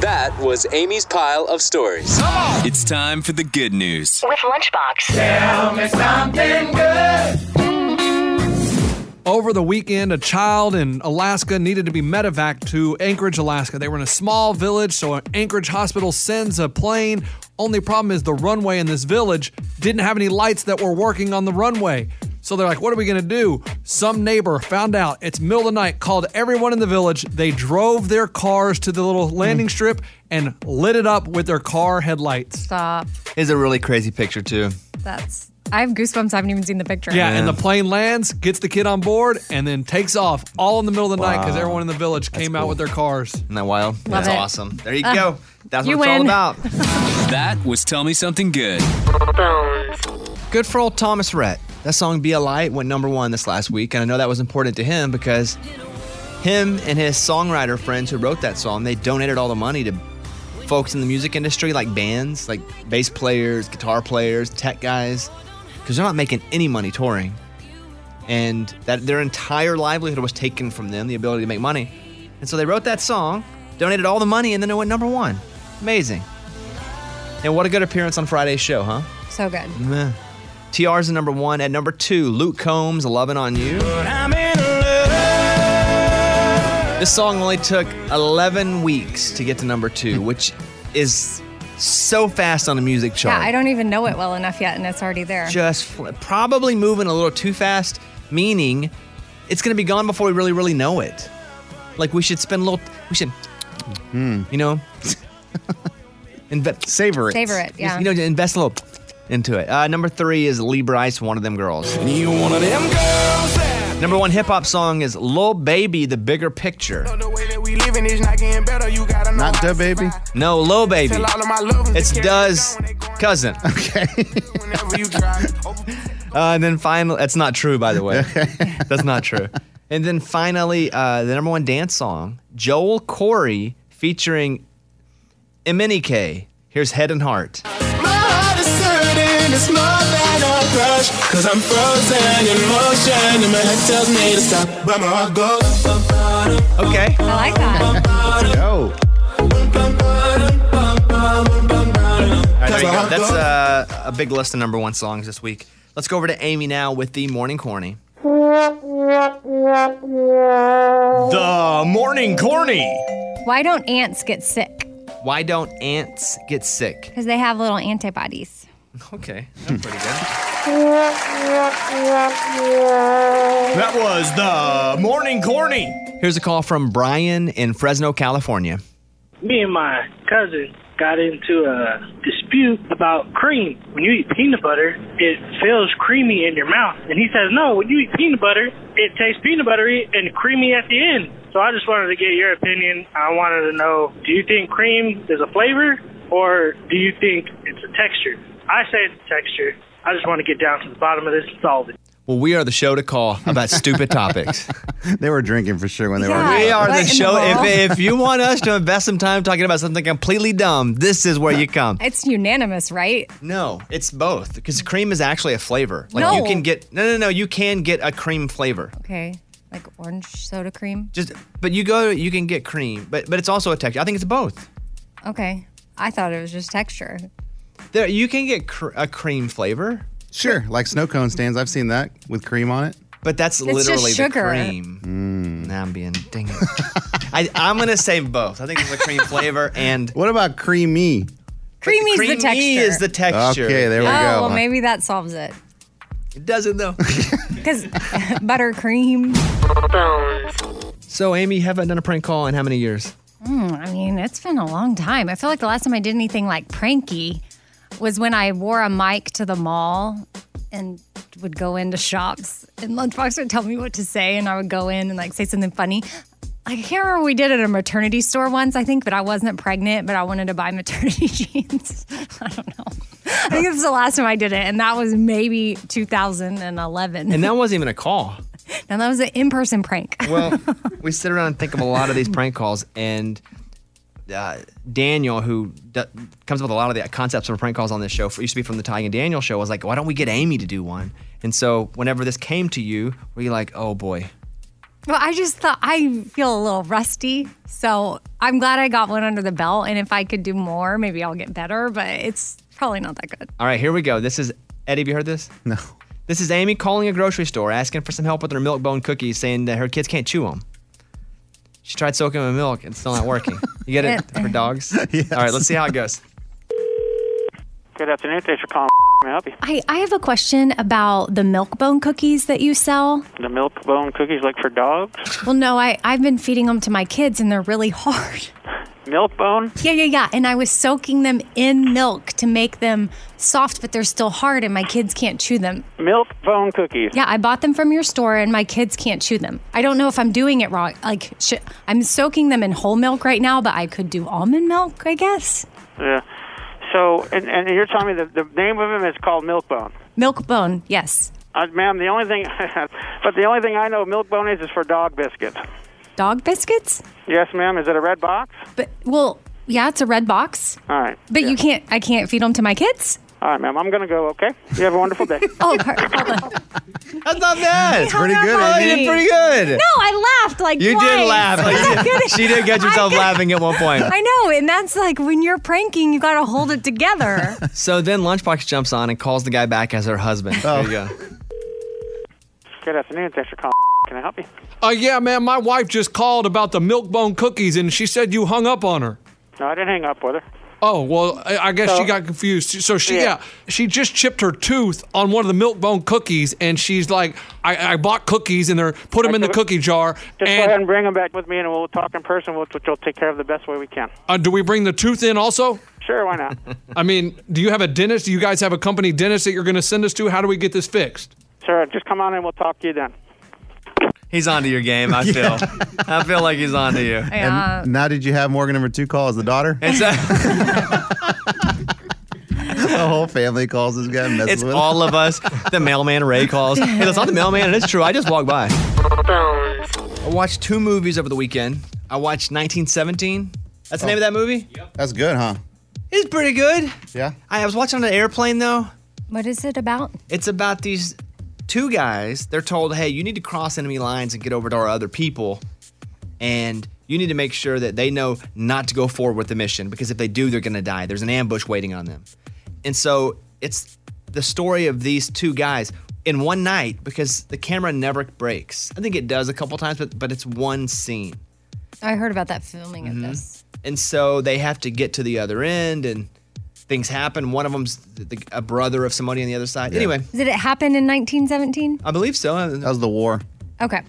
That was Amy's pile of stories. It's time for the good news. With Lunchbox. Tell me something good. Over the weekend, a child in Alaska needed to be medevaced to Anchorage, Alaska. They were in a small village, so Anchorage hospital sends a plane. Only problem is the runway in this village didn't have any lights that were working on the runway. So they're like, what are we gonna do? Some neighbor found out it's middle of the night, called everyone in the village. They drove their cars to the little landing hmm. strip and lit it up with their car headlights. Stop. It's a really crazy picture too. That's. I have goosebumps. I haven't even seen the picture. Yeah, and the plane lands, gets the kid on board, and then takes off all in the middle of the night because Wow. everyone in the village came out with their cars. Isn't that wild? Love That's it. awesome. There you Ah, go. That's you what it's all about. That was Tell Me Something Good. Good for old Thomas Rhett. That song "Be a Light" went number one this last week, and I know that was important to him because him and his songwriter friends who wrote that song they donated all the money to folks in the music industry, like bands, like bass players, guitar players, tech guys, because they're not making any money touring, and that their entire livelihood was taken from them, the ability to make money, and so they wrote that song, donated all the money, and then it went number one. Amazing. And what a good appearance on Friday's show, huh? So good. Meh. TR's the number one. At number two, Luke Combs, Loving on You. This song only took 11 weeks to get to number two, which is so fast on the music chart. Yeah, I don't even know it well enough yet, and it's already there. just fl- probably moving a little too fast, meaning it's going to be gone before we really, really know it. Like we should spend a little, we should, you know, inve- savor it. Savor it, yeah. You know, invest a little into it. Uh, number three is Lee Brice, one of them girls. You one of them girls Number one hip hop song is Lil Baby, The Bigger Picture. We living is not getting better. You gotta know Not how Da Baby. No, low Baby. Tell all of my loved ones It's to Does cousin. Okay. whenever you try. Uh, and then finally, that's not true, by the way. that's not true. And then finally, uh, the number one dance song, Joel Corry featuring MNEK. Here's Head and Heart. My heart is hurting, it's more than a crush. Cause I'm frozen in motion, and my head tells me to stop. But my heart goes. Okay. I like that. Yo. All right, there you go. That's uh, a big list of number one songs this week. Let's go over to Amy now with the Morning Corny. The Morning Corny. Why don't ants get sick? Why don't ants get sick? Because they have little antibodies. Okay, that's pretty good. That was the Morning Corny. Here's a call from Brian in Fresno, California. me and my cousin got into a dispute about cream. When you eat peanut butter, it feels creamy in your mouth. And he says, no, when you eat peanut butter, it tastes peanut buttery and creamy at the end. So I just wanted to get your opinion. I wanted to know, do you think cream is a flavor or do you think it's a texture? I say it's a texture. I just want to get down to the bottom of this and solve it. Well, we are the show to call about stupid topics. They were drinking for sure when they were. We are What the in the show. If, if you want us to invest some time talking about something completely dumb, this is where you come. It's unanimous, right? No, it's both because cream is actually a flavor. Like you No. can get no, no, no. You can get a cream flavor. Okay. Like orange soda cream. Just, but you go, you can get cream, but but it's also a texture. I think it's both. Okay. I thought it was just texture. There, you can get cr- a cream flavor, Sure, like snow cone stands. I've seen that with cream on it. but that's It's just literally the sugar. cream. Now I'm being dang it. I, I'm gonna say both. I think it's a cream flavor and What about creamy? Creamy is creamy the texture. Creamy is the texture. Okay, there we oh, well, maybe that solves it. It doesn't though. Because buttercream. so Amy, you haven't done a prank call in how many years? Mm, I mean, it's been a long time. I feel like the last time I did anything like pranky was when I wore a mic to the mall and would go into shops and Lunchbox would tell me what to say and I would go in and like say something funny. I can't remember we did it at a maternity store once, I think, but I wasn't pregnant, but I wanted to buy maternity jeans. I don't know. I think this is the last time I did it, and that was maybe 2011. And that wasn't even a call. and that was an in-person prank. Well, we sit around and think of a lot of these prank calls, and uh, Daniel, who d- comes up with a lot of the concepts for prank calls on this show, for, used to be from the Ty and Daniel show, was like, why don't we get Amy to do one? And so whenever this came to you, were you like, oh boy, Well, I just thought I feel a little rusty. So I'm glad I got one under the belt. And if I could do more, maybe I'll get better, but it's probably not that good. All right, here we go. This is Eddie. Have you heard this? No. This is Amy calling a grocery store asking for some help with her milk bone cookies, saying that her kids can't chew them. She tried soaking them in milk. It's still not working. You get it for dogs? All right, let's see how it goes. Good afternoon. Thanks for calling. May I help you? I, I have a question about the milk bone cookies that you sell. The milk bone cookies like for dogs? Well, no, I, I've been feeding them to my kids and they're really hard. Milk bone? Yeah, yeah, yeah. And I was soaking them in milk to make them soft, but they're still hard and my kids can't chew them. Milk bone cookies. Yeah, I bought them from your store and my kids can't chew them. I don't know if I'm doing it wrong. Like, sh- I'm soaking them in whole milk right now, but I could do almond milk, I guess. Yeah. So, and, and you're telling me that the name of them is called milk bone. Milk bone, yes. Uh, ma'am, the only thing, but the only thing I know milk bone is is for dog biscuits. Dog biscuits? Yes, ma'am. Is it a red box? But, well, yeah, it's a red box. All right. But Yeah. you can't, I can't feed them to my kids? All right, ma'am. I'm going to go, okay? You have a wonderful day. oh, hold on. That's not bad. It's pretty good, Oh, you did pretty good. No, I laughed like You twice. did laugh. Like, you did- she did get yourself laughing at one point. I know, and that's like when you're pranking, you got to hold it together. So then Lunchbox jumps on and calls the guy back as her husband. Oh. There you go. Good afternoon. Thanks for calling. Can I help you? Uh, yeah, man, my wife just called about the milk bone cookies and she said you hung up on her. No, I didn't hang up with her. Oh well, I I guess she got confused. So she, yeah. Yeah. she just chipped her tooth on one of the milk bone cookies, and she's like, "I, I bought cookies, and they're put them in the cookie jar." Just go ahead and bring them back with me, and we'll talk in person, which which we'll take care of the best way we can. uh, do we bring the tooth in also? Sure, why not? I mean, do you have a dentist? Do you guys have a company dentist that you're going to send us to? How do we get this fixed? Sure, just come on in. We'll talk to you then. He's onto your game. I feel. I feel like he's onto you. And uh, now, did you have Morgan number two call as the daughter? It's the whole family calls this guy. and messes It's with him. all of us. The mailman Ray calls. Hey, that's not the mailman. and It's true. I just walked by. I watched two movies over the weekend. I watched 1917. That's the name of that movie. Yep. That's good, huh? It's pretty good. Yeah. I was watching on an airplane though. What is it about? It's about these two guys. They're told, hey, you need to cross enemy lines and get over to our other people. And you need to make sure that they know not to go forward with the mission because if they do, they're going to die. There's an ambush waiting on them. And so it's the story of these two guys in one night because the camera never breaks. I think it does a couple times, but, but it's one scene. I heard about that filming Mm-hmm. of this. And so they have to get to the other end and things happen. One of them's the, the, a brother of somebody on the other side. Anyway, Did it happen in 1917? I believe so. That was the war. Okay.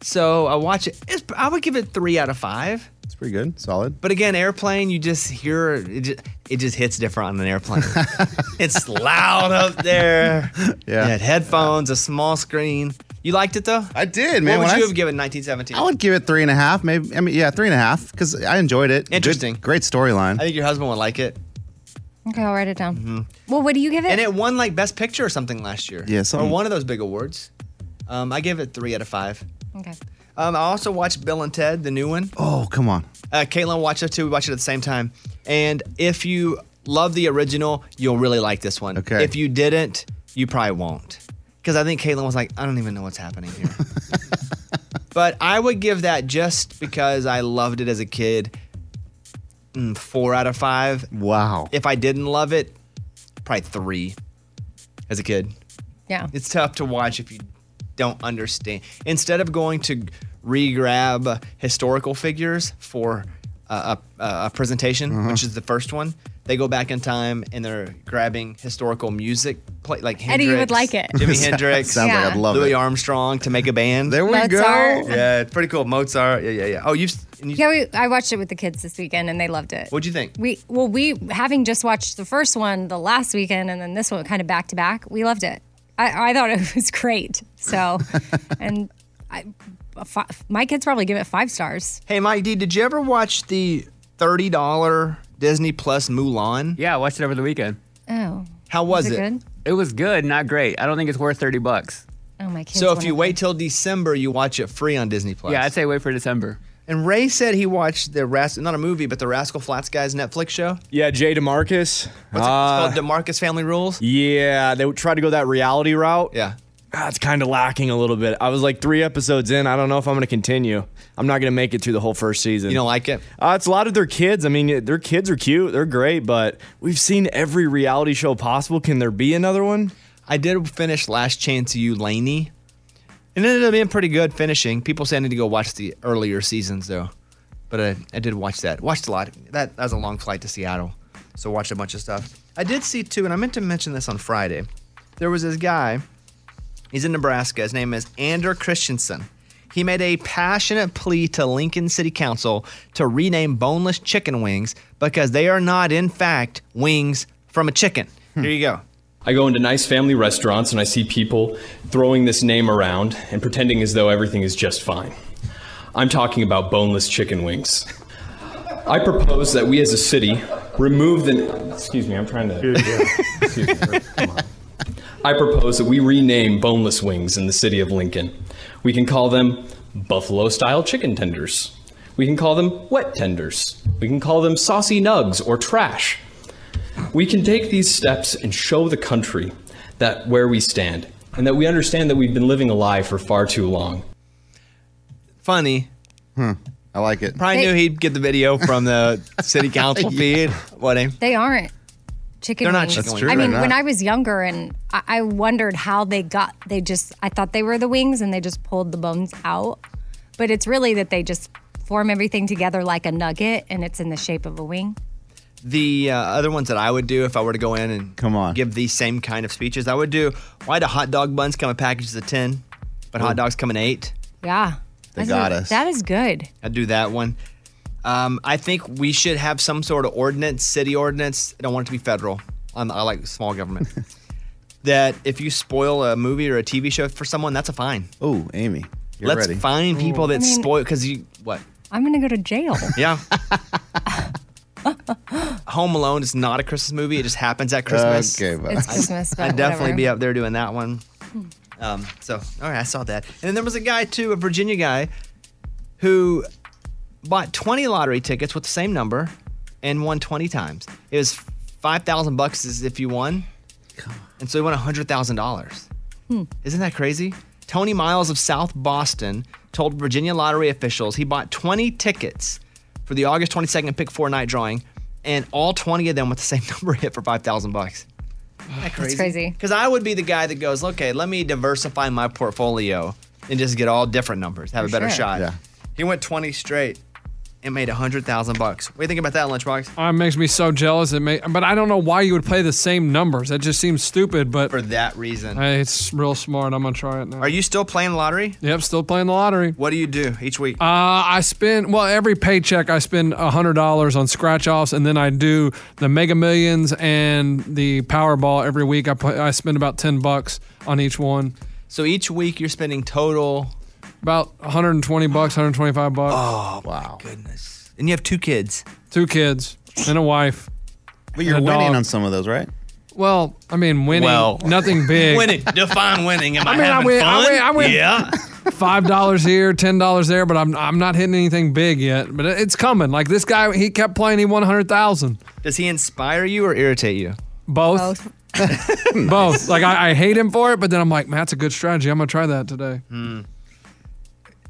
So I watch it. It's, I would give it three out of five. It's pretty good. Solid. But again, airplane, you just hear it just, it just hits different on an airplane. it's loud up there. Yeah. You had headphones, a small screen. You liked it though? I did, man. What would When you I- have given 1917? I would give it three and a half, maybe. I mean, yeah, three and a half because I enjoyed it. Good- Interesting. great storyline. I think your husband would like it. Okay, I'll write it down. Mm-hmm. Well, what do you give it? And it won like Best Picture or something last year. Yeah, or one of those big awards. Um, I gave it three out of five. Okay. Um, I also watched Bill and Ted, the new one. Oh, come on. Uh, Caitlin watched it too. We watched it at the same time. And if you love the original, you'll really like this one. Okay. If you didn't, you probably won't. Because I think Caitlin was like, I don't even know what's happening here. but I would give that just because I loved it as a kid. Mm, four out of five. Wow. If I didn't love it, probably three as a kid. Yeah. It's tough to watch if you don't understand. Instead of going to re-grab uh, historical figures for a, a, a presentation, Uh-huh. which is the first one, they go back in time and they're grabbing historical music, play, like Eddie, you would like it. Jimi Sounds Hendrix, like I'd love Louis it. Armstrong to make a band. There we Mozart. go. Yeah, it's pretty cool. Mozart. Yeah, yeah, yeah. Oh, you've. you Yeah, we, I watched it with the kids this weekend and they loved it. What'd you think? We well, we having just watched the first one the last weekend and then this one kind of back to back. We loved it. I, I thought it was great. So, and I, fi- my kids probably give it five stars. Hey, Mike D, did you ever watch the thirty dollar Disney Plus Mulan? Yeah, I watched it over the weekend. Oh, How was, it it? good? It was good, not great. I don't think it's worth 30 bucks. Oh my kids. So if wanna- you wait till December, you watch it free on Disney Plus. Yeah, I'd say wait for December. And Ray said he watched the Ras- not a movie, but the Rascal Flatts guys Netflix show. Yeah, Jay DeMarcus. What's Uh, it it's called? DeMarcus Family Rules. Yeah, they tried to go that reality route. Yeah. Ah, it's kind of lacking a little bit. I was like three episodes in. I don't know if I'm going to continue. I'm not going to make it through the whole first season. You don't like it? Uh, it's a lot of their kids. I mean, their kids are cute. They're great, but we've seen every reality show possible. Can there be another one? I did finish Last Chance U, Laney. It ended up being pretty good finishing. People say I need to go watch the earlier seasons though, but I, I did watch that. Watched a lot. That, that was a long flight to Seattle, so watched a bunch of stuff. I did see too, and I meant to mention this on Friday. There was this guy. He's in Nebraska. His name is Ander Christensen. He made a passionate plea to Lincoln City Council to rename boneless chicken wings because they are not, in fact, wings from a chicken. Here you go. I go into nice family restaurants and I see people throwing this name around and pretending as though everything is just fine. I'm talking about boneless chicken wings. I propose that we as a city remove the. Excuse me, I'm trying to. Excuse me, come on. I propose that we rename boneless wings in the city of Lincoln. We can call them buffalo style chicken tenders. We can call them wet tenders. We can call them saucy nugs or trash. We can take these steps and show the country that where we stand and that we understand that we've been living a lie for far too long. Funny. Hmm. I like it. Probably They- knew he'd get the video from the city council feed. What? They aren't chicken They're not wings. chicken That's wings. true, I mean, they're when not. I was younger and I, I wondered how they got, they just, I thought they were the wings and they just pulled the bones out. But it's really that they just form everything together like a nugget and it's in the shape of a wing. The uh, other ones that I would do if I were to go in and come on give these same kind of speeches, I would do. Why do hot dog buns come in packages of ten, but hot dogs come in eight? Yeah. They That's got a- us. That is good. I'd do that one. Um, I think we should have some sort of ordinance, city ordinance. I don't want it to be federal. Um, I like small government. that if you spoil a movie or a TV show for someone, that's a fine. Oh, Amy, you're Let's ready. find people that I mean- spoil because you what? I'm gonna go to jail. Yeah. Home Alone is not a Christmas movie. It just happens at Christmas. Okay, bud. It's Christmas, but I'd definitely whatever. be up there doing that one. Um, so, all right, I saw that. And then there was a guy, too, a Virginia guy, who bought 20 lottery tickets with the same number and won 20 times. It was 5,000 bucks as if you won. And so he won $100,000. Hmm. Isn't that crazy? Tony Miles of South Boston told Virginia lottery officials he bought 20 tickets for the August 22nd pick four night drawing, and all 20 of them with the same number hit for 5,000 bucks. Isn't That's crazy. Because I would be the guy that goes, okay, let me diversify my portfolio and just get all different numbers, have For a better sure. shot. Yeah. He went 20 straight and made a 100,000 bucks. What do you think about that, Lunchbox? Uh, it makes me so jealous. It may, but I don't know why you would play the same numbers. That just seems stupid. But For that reason. Hey, it's real smart. I'm gonna try it now. Are you still playing the lottery? Yep, still playing the lottery. What do you do each week? Uh, I spend well every paycheck. I spend a hundred dollars on scratch offs, and then I do the Mega Millions and the Powerball every week. I play, I spend about ten bucks on each one. So each week you're spending total about 120 bucks, 125 bucks. Oh wow, goodness! And you have two kids, two kids, and a wife. But you're and a winning dog. on some of those, right? Well, I mean, winning. Well, nothing big. winning. Define winning. Am I, I mean, I having win. fun? I win. I win. Yeah. Five dollars here, ten dollars there, but I'm I'm not hitting anything big yet. But it's coming. Like this guy, he kept playing. He won hundred thousand. Does he inspire you or irritate you? Both. Both. Like I, I hate him for it, but then I'm like, man, that's a good strategy. I'm gonna try that today. Hmm.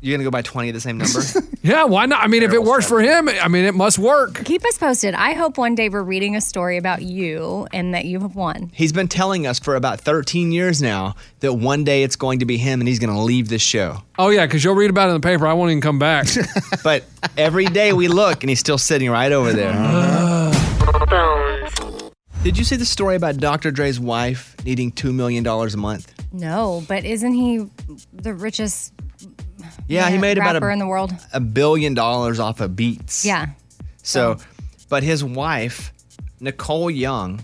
You're gonna go buy 20 of the same number? Yeah, why not? I mean, if it works for him, I mean, it must work. Keep us posted. I hope one day we're reading a story about you and that you have won. He's been telling us for about 13 years now that one day it's going to be him and he's going to leave this show. Oh yeah, because you'll read about it in the paper. I won't even come back. but every day we look and he's still sitting right over there. Did you see the story about Dr. Dre's wife needing $2 million a month? No, but isn't he the richest Yeah, he made about rapper a, in the world? a billion dollars off of beats. Yeah. So, but his wife, Nicole Young,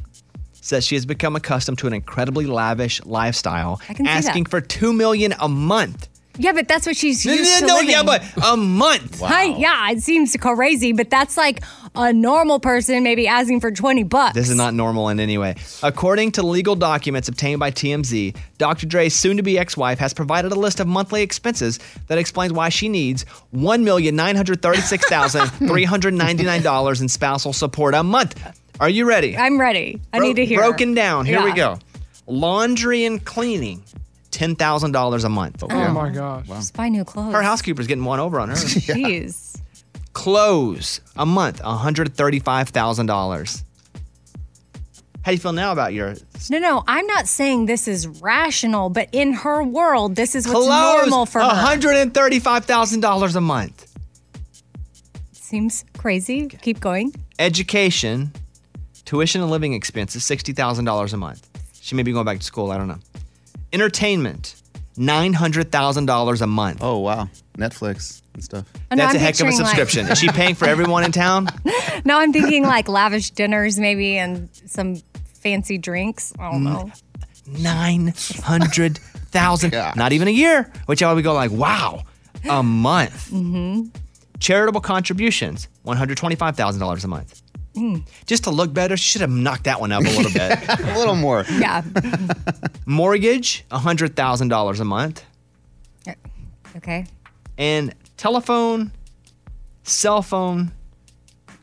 says she has become accustomed to an incredibly lavish lifestyle, I can see asking that. for two million a month. Yeah, but that's what she's No, used no, to no, living. yeah, but a month. Hi, yeah, it seems crazy, but that's like a normal person maybe asking for 20 bucks. This is not normal in any way. According to legal documents obtained by TMZ, Dr. Dre's soon to be ex wife has provided a list of monthly expenses that explains why she needs $1,936,399 in spousal support a month. Are you ready? I'm ready. I Bro- need to hear. Broken down. Here we go. Laundry and cleaning, $10,000 a month. Oh my gosh. Just buy new clothes. Her housekeeper's getting one over on her. Jeez. Clothes, a month, $135,000. How do you feel now about your No, no, I'm not saying this is rational, but in her world, this is what's clothes? normal for her. $135,000 a month. Seems crazy. Keep going. Education, tuition and living expenses, $60,000 a month. She may be going back to school. I don't know. Entertainment, $900,000 a month. Oh, wow. Netflix and stuff. Oh, no, That's I'm a heck of a picturing, like- subscription. Is she paying for everyone in town? No, I'm thinking like lavish dinners, maybe, and some fancy drinks. I don't know. Nine hundred thousand. Not even a year. Which I would go like, wow, a month. Mm-hmm. Charitable contributions, one hundred twenty-five thousand dollars a month. Mm. Just to look better, she should have knocked that one up a little bit. a little more. Yeah. Mortgage, hundred thousand dollars a month, Okay. and telephone, cell phone,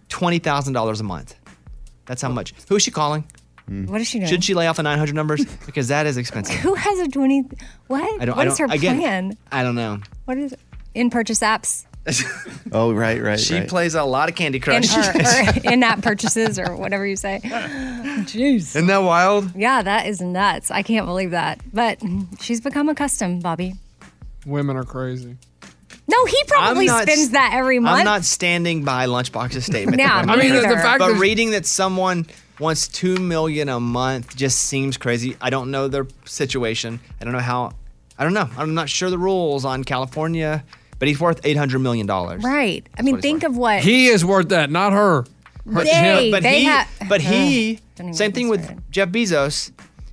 twenty thousand dollars a month. That's how much. Who is she calling? What is she doing? Should she lay off the nine hundred numbers because that is expensive? Who has a 20? What? I don't. What I is don't, her again, plan? I don't know. What is in purchase apps? Oh, right, right, She right. plays a lot of Candy In, Crush. or, or in app purchases or whatever you say. Jeez. Isn't that wild? Yeah, that is nuts. I can't believe that. But she's become accustomed, Bobby. Women are crazy. No, he probably I'm not spends that every month. I'm not standing by Lunchbox's statement. Yeah, me I'm making. neither. I mean, the- the fact but reading that someone wants two million a month just seems crazy. I don't know their situation. I don't know how. I don't know. I'm not sure the rules on California, but he's worth eight hundred million dollars. right. I mean, think of what He is worth that, not her. But, They- but they he, ha- but he, Ugh, same thing with Jeff Bezos.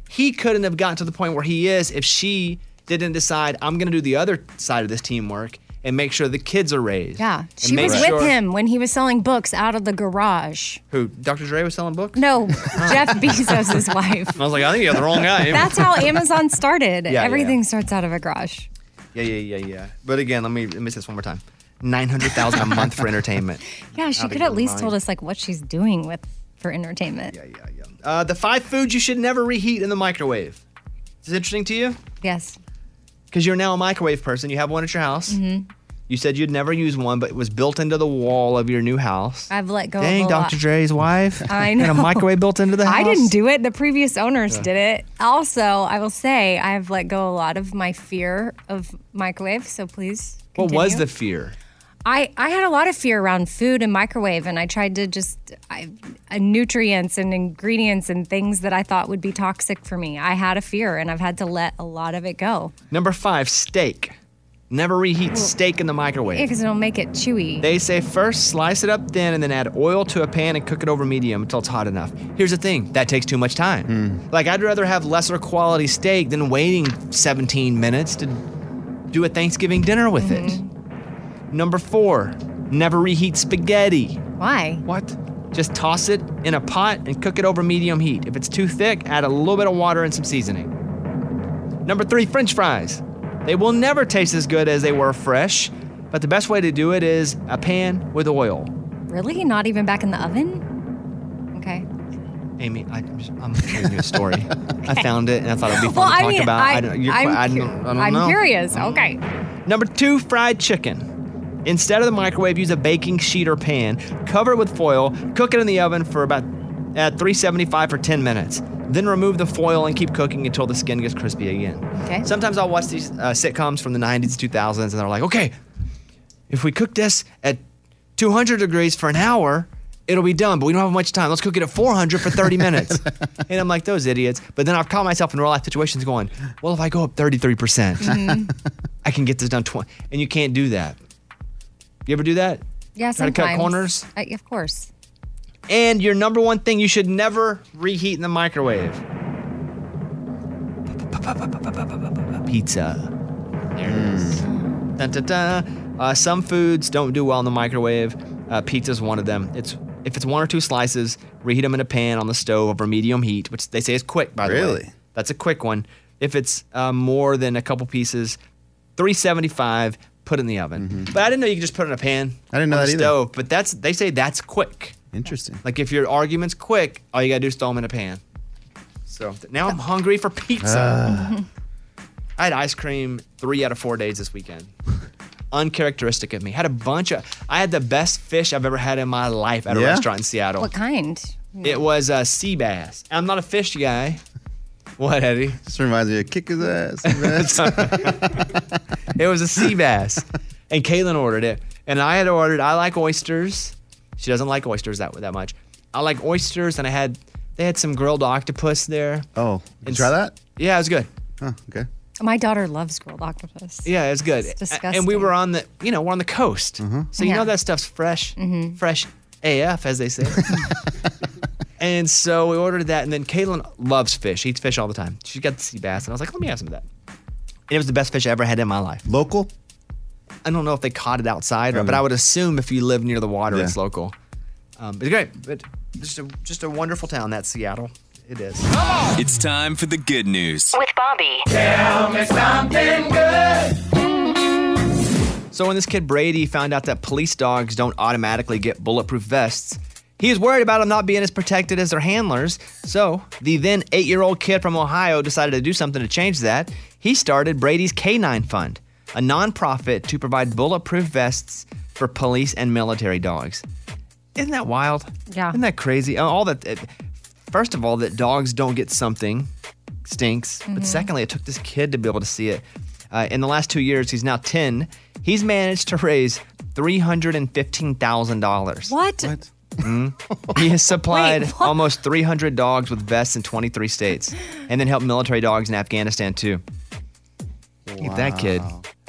He couldn't have gotten to the point where he is if she didn't decide I'm going to do the other side of this teamwork and make sure the kids are raised. Yeah, she was sure- with him when he was selling books out of the garage. Who? Dr. Dre was selling books. No, Jeff Bezos' wife. I was like, I think you're the wrong guy. That's how Amazon started. Yeah, yeah. Everything starts out of a garage. Yeah, yeah, yeah, yeah. But again, let me let me say this one more time. Nine hundred thousand a month for entertainment. Yeah, she Out of could your at least mind. told us like what she's doing with for entertainment. Yeah, yeah, yeah. Uh, the five foods you should never reheat in the microwave. Is this interesting to you? Yes. Because you're now a microwave person. You have one at your house. hmm You said you'd never use one, but it was built into the wall of your new house. I've let go Dang, of a lot. Dr. Dre's wife. I know. a microwave built into the house. I didn't do it. The previous owners Yeah. did it. Also, I will say I've let go a lot of my fear of microwave. So please. Continue. What was the fear? I, I had a lot of fear around food and microwave, and I tried to just I, uh, nutrients and ingredients and things that I thought would be toxic for me. I had a fear, and I've had to let a lot of it go. Number five, steak. Never reheat steak in the microwave. Yeah, because it'll make it chewy. They say first slice it up thin and then add oil to a pan and cook it over medium until it's hot enough. Here's the thing that takes too much time. Hmm. Like, I'd rather have lesser quality steak than waiting 17 minutes to do a Thanksgiving dinner with it. Mm-hmm. Number four, never reheat spaghetti. Why? What? Just toss it in a pot and cook it over medium heat. If it's too thick, add a little bit of water and some seasoning. Number three, french fries. They will never taste as good as they were fresh, but the best way to do it is a pan with oil. Really? Not even back in the oven? Okay. Amy, I, I'm telling you a story. I found it and I thought it'd be fun Well, to I talk mean, about. I, don't, you're I'm, I don't, I don't I'm know. curious. Okay. Number two, fried chicken. Instead of the microwave, use a baking sheet or pan. Cover it with foil. Cook it in the oven for about at 375 for 10 minutes. Then remove the foil and keep cooking until the skin gets crispy again. Okay. Sometimes I'll watch these uh, sitcoms from the 90s, 2000s, and they're like, okay, if we cook this at 200 degrees for an hour, it'll be done, but we don't have much time. Let's cook it at 400 for 30 minutes. and I'm like, those idiots. But then I've caught myself in real life situations going, well, if I go up 33%, percent I can get this done 20. And you can't do that. You ever do that? Yeah, Try to cut corners? Uh, of course. And your number one thing you should never reheat in the microwave pizza. There it is. Dun, dun, dun. Uh, some foods don't do well in the microwave. Uh, pizza's one of them. It's if it's one or two slices, reheat them in a pan on the stove over medium heat, which they say is quick. By the way, Really? that's a quick one. If it's uh, more than a couple pieces, 375. Put it in the oven. But I didn't know you could just put it in a pan. Mm-hmm. I didn't know on that the either. stove. But that's they say that's quick. Interesting. Like if your argument's quick, all you gotta do is throw them in a pan. So th- now I'm hungry for pizza. Ah. I had ice cream three out of four days this weekend. Uncharacteristic of me. Had a bunch of. I had the best fish I've ever had in my life at a Yeah? restaurant in Seattle. What kind? It was a sea bass. I'm not a fish guy. What, Eddie? Just reminds me of kick his ass. ass. it was a sea bass, and Caitlin ordered it, and I had ordered. I like oysters. She doesn't like oysters that that much. I like oysters, and I had they had some grilled octopus there. oh, did you And try that? Yeah, it was good. Oh, okay. My daughter loves grilled octopus. Yeah, it's good. It's A- And we were on the, you know, we're on the coast, so you Yeah. Mm-hmm. know that stuff's fresh, fresh AF, as they say. and so we ordered that, and then Caitlin loves fish. She Eats fish all the time. She got the sea bass, and I was like, let me have some of that. And it was the best fish I ever had in my life. Local? I don't know if they caught it outside, but I would assume if you live near the water, Yeah. it's local. Um, it's great, but just a, just a wonderful town, that Seattle. It is. It's time for the good news. With Bobby. Tell me something good. So when this kid Brady found out that police dogs don't automatically get bulletproof vests, he was worried about them not being as protected as their handlers. So the then eight-year-old kid from Ohio decided to do something to change that. He started Brady's K9 Fund, a nonprofit to provide bulletproof vests for police and military dogs. Isn't that wild? Yeah. Isn't that crazy? Uh, All that. It, first of all, that dogs don't get something stinks. But secondly, it took this kid to be able to see it. Uh, in the last two years, he's now 10. He's managed to raise $315,000. What? Mm. He has supplied Wait, almost 300 dogs with vests in 23 states and then helped military dogs in Afghanistan too. Look at that kid.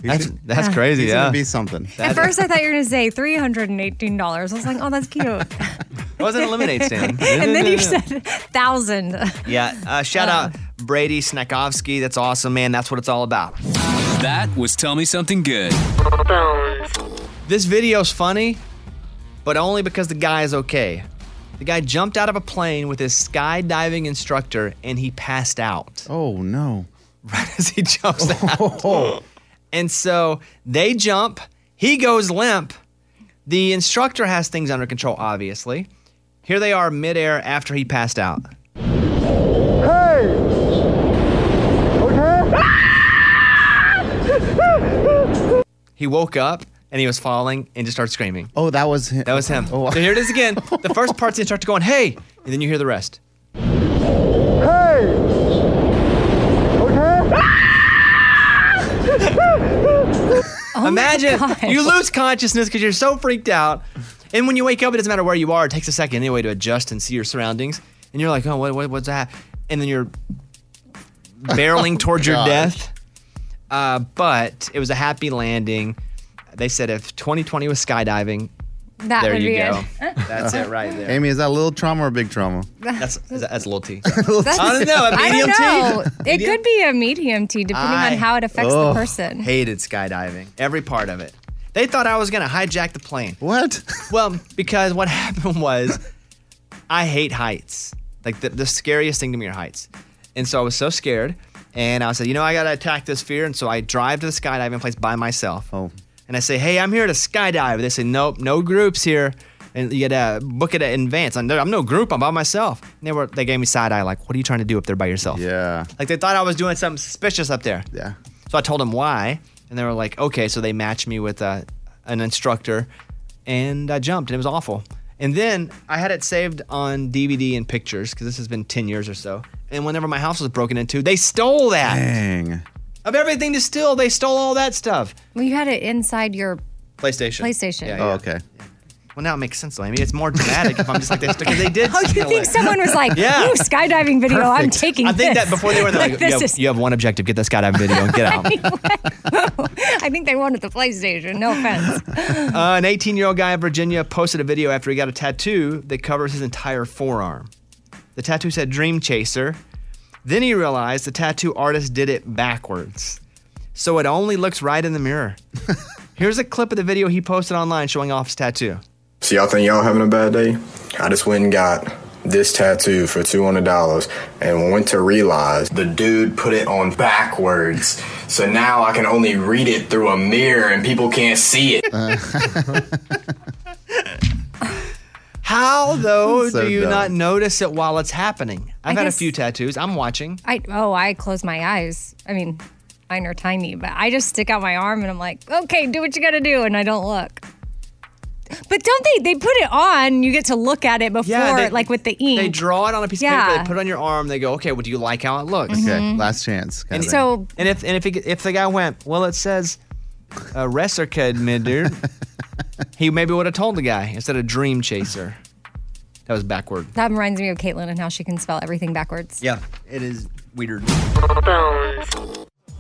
That's, that's Yeah. crazy, He's yeah. gonna be something. At first, I thought you were going to say $318. I was like, oh, that's cute. It wasn't a lemonade stand. and then you said thousand. Yeah, uh, shout out Brady Snakovsky. That's awesome, man. That's what it's all about. That was Tell Me Something Good. This video's funny, but only because the guy is okay. The guy jumped out of a plane with his skydiving instructor and he passed out. Oh no. Right as he jumps out. And so they jump, he goes limp. The instructor has things under control, obviously. Here they are midair after he passed out. Hey! Okay? He woke up and he was falling and just started screaming. Oh, that was him. That was him. Oh, so here it is again. The first part's the instructor going, hey, and then you hear the rest. Oh Imagine you lose consciousness because you're so freaked out. And when you wake up, it doesn't matter where you are. It takes a second anyway to adjust and see your surroundings. And you're like, oh, what, what, what's that? And then you're barreling towards your death. Uh, but it was a happy landing. They said if 2020 was skydiving, That there would you be go. it. That's it right there. Amy, is that a little trauma or a big trauma? That's that's a little T. That's- I don't know. A I medium don't know. T. It could be a medium T, depending I- on how it affects the oh. person. Hated skydiving, every part of it. They thought I was gonna hijack the plane. What? Well, because what happened was, I hate heights. Like the, the scariest thing to me are heights, and so I was so scared, and I said, you know, I gotta attack this fear, and so I drive to the skydiving place by myself. Oh. And I say, hey, I'm here to skydive. They say, nope, no groups here. And you gotta book it in advance. I'm, I'm no group. I'm by myself. And they were they gave me side eye, like, what are you trying to do up there by yourself? Yeah. Like they thought I was doing something suspicious up there. Yeah. So I told them why, and they were like, okay. So they matched me with uh, an instructor, and I jumped, and it was awful. And then I had it saved on DVD and pictures because this has been 10 years or so. And whenever my house was broken into, they stole that. Dang. Of everything to steal, they stole all that stuff. Well, you had it inside your PlayStation. PlayStation. Yeah, Oh, okay. Well, now it makes sense though. I mean, it's more dramatic if I'm just like this because they did. Oh, you think it. someone was like, Yeah. ooh, skydiving video, I'm Perfect. taking I think this. that before they were there, like, This you, have, is- you have one objective: get that skydiving video and get out. I think they wanted the PlayStation. No offense. Uh, an 18 year old guy in Virginia posted a video after he got a tattoo that covers his entire forearm. The tattoo said Dream Chaser. Then he realized the tattoo artist did it backwards. So it only looks right in the mirror. Here's a clip of the video he posted online showing off his tattoo. So y'all think y'all having a bad day? I just went and got this tattoo for two hundred dollars, and went to realize the dude put it on backwards. So now I can only read it through a mirror, and people can't see it. How, though, So do you dumb. not notice it while it's happening? I've I had guess- a few tattoos. I'm watching. I oh, I close my eyes. I mean, mine are tiny, but I just stick out my arm and I'm like, okay, do what you gotta do, and I don't look. But don't they? They put it on. You get to look at it before, they- like with the ink. They draw it on a piece of paper. They put it on your arm. They go, okay, well, do you like how it looks? Okay. Mhm. Last chance. And So- and if and if he, if the guy went, well, it says uh, Reserked Midur, he maybe would have told the guy instead of Dream Chaser. That was backward. That reminds me of Caitlin and how she can spell everything backwards. Yeah, it is weird.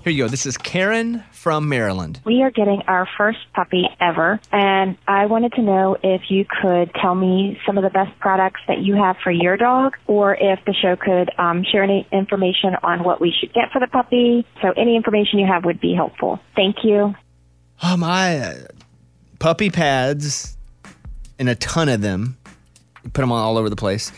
Here you go. This is Karen from Maryland. We are getting our first puppy ever, and I wanted to know if you could tell me some of the best products that you have for your dog, or if the show could um, share any information on what we should get for the puppy. So, any information you have would be helpful. Thank you. Oh my, uh, puppy pads, and a ton of them. Put them on all over the place.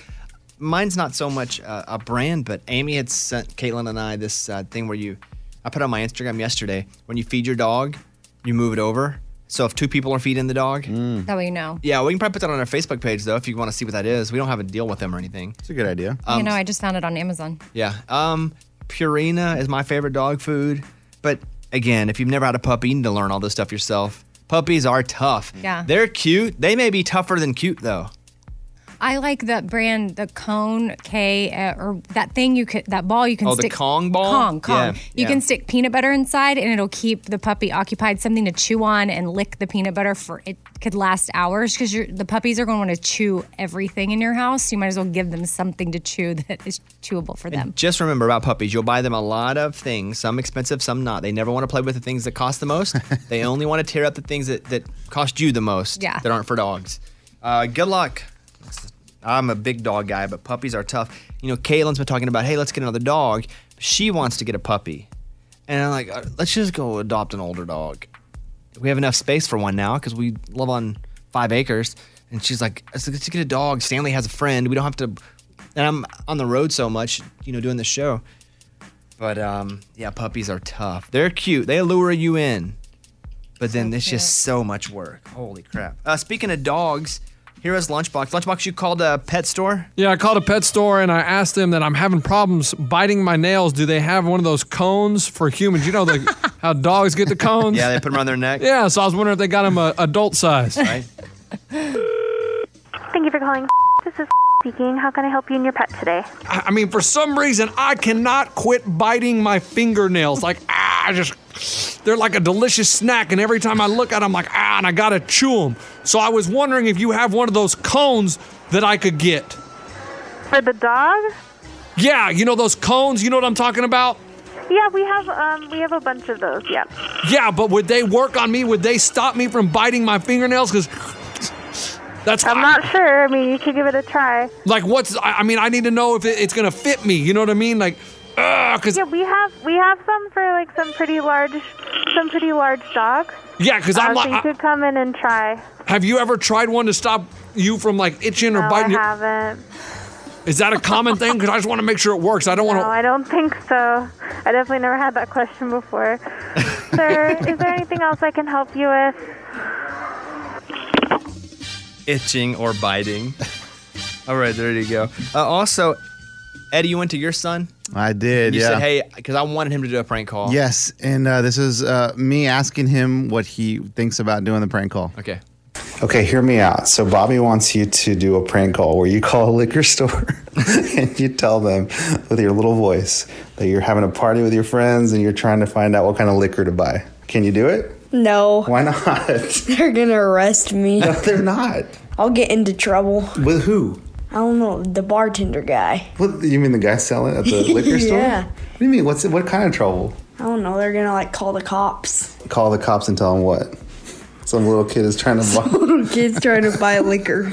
Mine's not so much uh, a brand, but Amy had sent Caitlin and I this uh, thing where you, I put on my Instagram yesterday. When you feed your dog, you move it over. So if two people are feeding the dog, That way you know. yeah, we can probably put that on our Facebook page though if you want to see what that is. We don't have a deal with them or anything. It's a good idea. Um, you know, I just found it on Amazon. Yeah. Um, Purina is my favorite dog food. But again, if you've never had a puppy, you need to learn all this stuff yourself. Puppies are tough. Yeah. They're cute. They may be tougher than cute though. I like the brand, the Cone K, uh, or that thing you could, that ball you can Oh, the. Kong ball? Kong, Kong. Yeah, You yeah. can stick peanut butter inside, and it'll keep the puppy occupied, something to chew on and lick the peanut butter for. It could last hours because the puppies are going to want to chew everything in your house. You might as well give them something to chew that is chewable for them. Just remember about puppies, you'll buy them a lot of things, some expensive, some not. They never want to play with the things that cost the most. they only want to tear up the things that, that cost you the most Yeah. that aren't for dogs. Uh, good luck. I'm a big dog guy, but puppies are tough. You know, Caitlin's been talking about, hey, let's get another dog. She wants to get a puppy. And I'm like, uh, let's just go adopt an older dog. We have enough space for one now because we live on five acres. And she's like, let's, get a dog. Stanley has a friend. We don't have to. And I'm on the road so much, you know, doing the show. But um, yeah, puppies are tough. They're cute. They lure you in. But then it's just so much work. Holy crap. Uh, speaking of dogs, here is Lunchbox. Lunchbox, you called a pet store? Yeah, I called a pet store and I asked them that I'm having problems biting my nails. Do they have one of those cones for humans? You know the, how dogs get the cones? Yeah, they put them around their neck. Yeah, so I was wondering if they got them a adult size. Right. Thank you for calling. This is speaking. How can I help you and your pet today? I I mean, for some reason, I cannot quit biting my fingernails. Like, ah, I just, they're like a delicious snack. And every time I look at them, I'm like, ah, and I gotta chew them. So I was wondering if you have one of those cones that I could get. For the dog? Yeah, you know those cones? You know what I'm talking about? Yeah, we have um we have a bunch of those. Yeah. Yeah, but would they work on me? Would they stop me from biting my fingernails? Because that's. I'm not sure. I mean, you could give it a try. Like, what's. I I mean, I need to know if it, it's gonna fit me. You know what I mean? Like, uh, because. Yeah, we have we have some for like some pretty large some pretty large dogs. Yeah, because Uh, I'm so like. you could come in and try. Have you ever tried one to stop you from like itching or no, biting? I your- haven't. Is that a common thing? Because I just want to make sure it works. I don't want No, to. I don't think so. I definitely never had that question before. Sir, is there anything else I can help you with? Itching or biting. All right, there you go. Uh, also, Eddie, you went to your son? I did. You yeah. said, hey, because I wanted him to do a prank call. Yes, and uh, this is uh, me asking him what he thinks about doing the prank call. Okay. Okay, hear me out. So Bobby wants you to do a prank call where you call a liquor store and you tell them with your little voice that you're having a party with your friends and you're trying to find out what kind of liquor to buy. Can you do it? No. Why not? They're gonna arrest me. No, they're not. I'll get into trouble. With who? I don't know, the bartender guy. What you mean the guy selling at the liquor store? Yeah. What do you mean? What's what kind of trouble? I don't know, they're gonna like call the cops. Call the cops and tell them what? Some little kid is trying to buy. Little kids trying to buy liquor.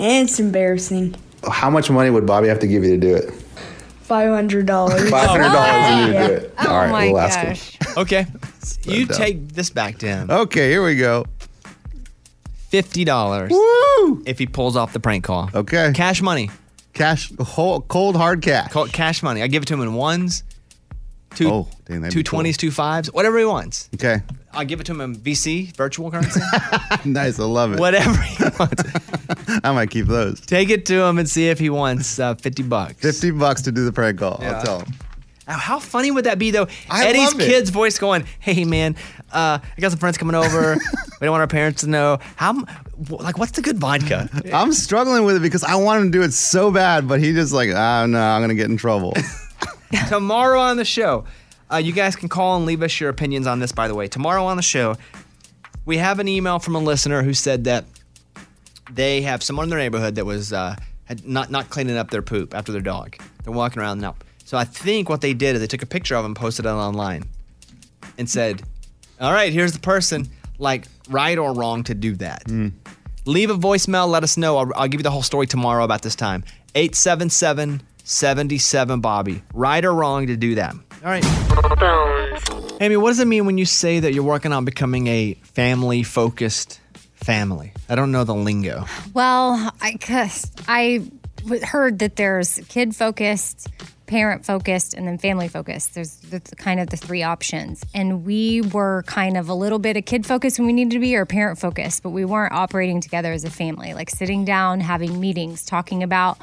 and it's embarrassing. How much money would Bobby have to give you to do it? Five hundred dollars. Five hundred dollars you need to do it. Oh All right, my we'll ask him. gosh. Okay. you dumb. take this back to him. Okay, here we go. Fifty dollars. If he pulls off the prank call. Okay. Cash money. Cash, whole, cold hard cash. Cold, cash money. I give it to him in ones, two, Oh, dang, that'd two be cool. twenties, two fives, whatever he wants. Okay. I'll give it to him in VC, virtual currency, nice, I love it. whatever he wants. I might keep those. Take it to him and see if he wants uh, fifty bucks. 50 bucks to do the prank call. Yeah. I'll tell him. Now, How funny would that be, though? I Eddie's love it. kid's voice going, "Hey, man, uh, I got some friends coming over. we don't want our parents to know. How, like, what's the good vodka? I'm struggling with it because I want him to do it so bad, but he just like, ah, no, I'm going to get in trouble. tomorrow on the show, uh, you guys can call and leave us your opinions on this. By the way, tomorrow on the show, we have an email from a listener who said that they have someone in their neighborhood that was uh, had not not cleaning up their poop after their dog. They're walking around now. So I think what they did is they took a picture of him, posted it online, and said, "All right, here's the person. Like, right or wrong to do that." Hmm. Leave a voicemail. Let us know. I'll, I'll give you the whole story tomorrow about this time. 877 77 Bobby. Right or wrong to do that. All right. Amy, what does it mean when you say that you're working on becoming a family focused family? I don't know the lingo. Well, I guess I w- heard that there's kid focused, parent focused, and then family focused. There's the, kind of the three options. And we were kind of a little bit of kid focused when we needed to be or parent focused, but we weren't operating together as a family, like sitting down, having meetings, talking about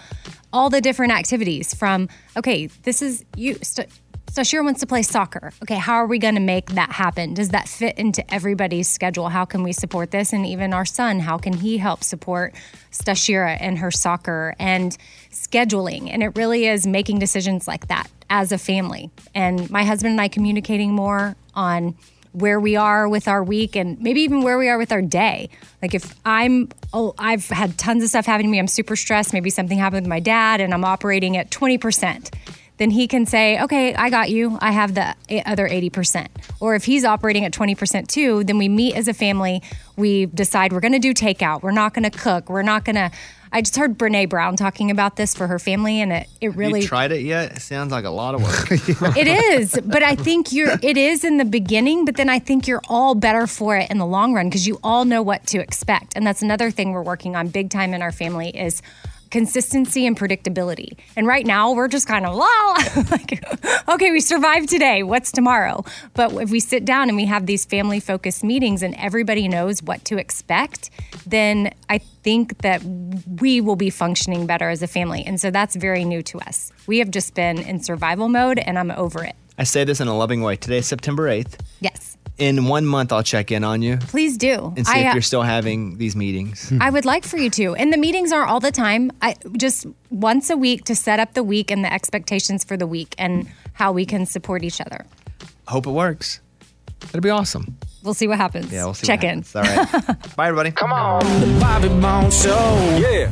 all the different activities from, okay, this is you. St- Stashira wants to play soccer. Okay, how are we going to make that happen? Does that fit into everybody's schedule? How can we support this? And even our son, how can he help support Stashira and her soccer and scheduling? And it really is making decisions like that as a family. And my husband and I communicating more on where we are with our week and maybe even where we are with our day. Like if I'm oh I've had tons of stuff happening to me, I'm super stressed, maybe something happened with my dad and I'm operating at 20%. Then he can say, "Okay, I got you. I have the other 80%." Or if he's operating at 20% too, then we meet as a family, we decide we're going to do takeout. We're not going to cook. We're not going to I just heard Brene Brown talking about this for her family and it it really Have you tried it yet? It sounds like a lot of work. it is, but I think you're. It is in the beginning, but then I think you're all better for it in the long run because you all know what to expect, and that's another thing we're working on big time in our family is consistency and predictability. And right now we're just kind of wow, like okay, we survived today. What's tomorrow? But if we sit down and we have these family focused meetings and everybody knows what to expect, then I think that we will be functioning better as a family. And so that's very new to us. We have just been in survival mode and I'm over it. I say this in a loving way. Today's September 8th. Yes. In one month, I'll check in on you Please do. and see I, if uh, you're still having these meetings. I would like for you to. And the meetings are all the time. I just once a week to set up the week and the expectations for the week and how we can support each other. Hope it works. It'll be awesome. We'll see what happens. Yeah, we'll see. Check what in. happens. All right. Bye, everybody. Come on. The Bobby Bones Show. Yeah.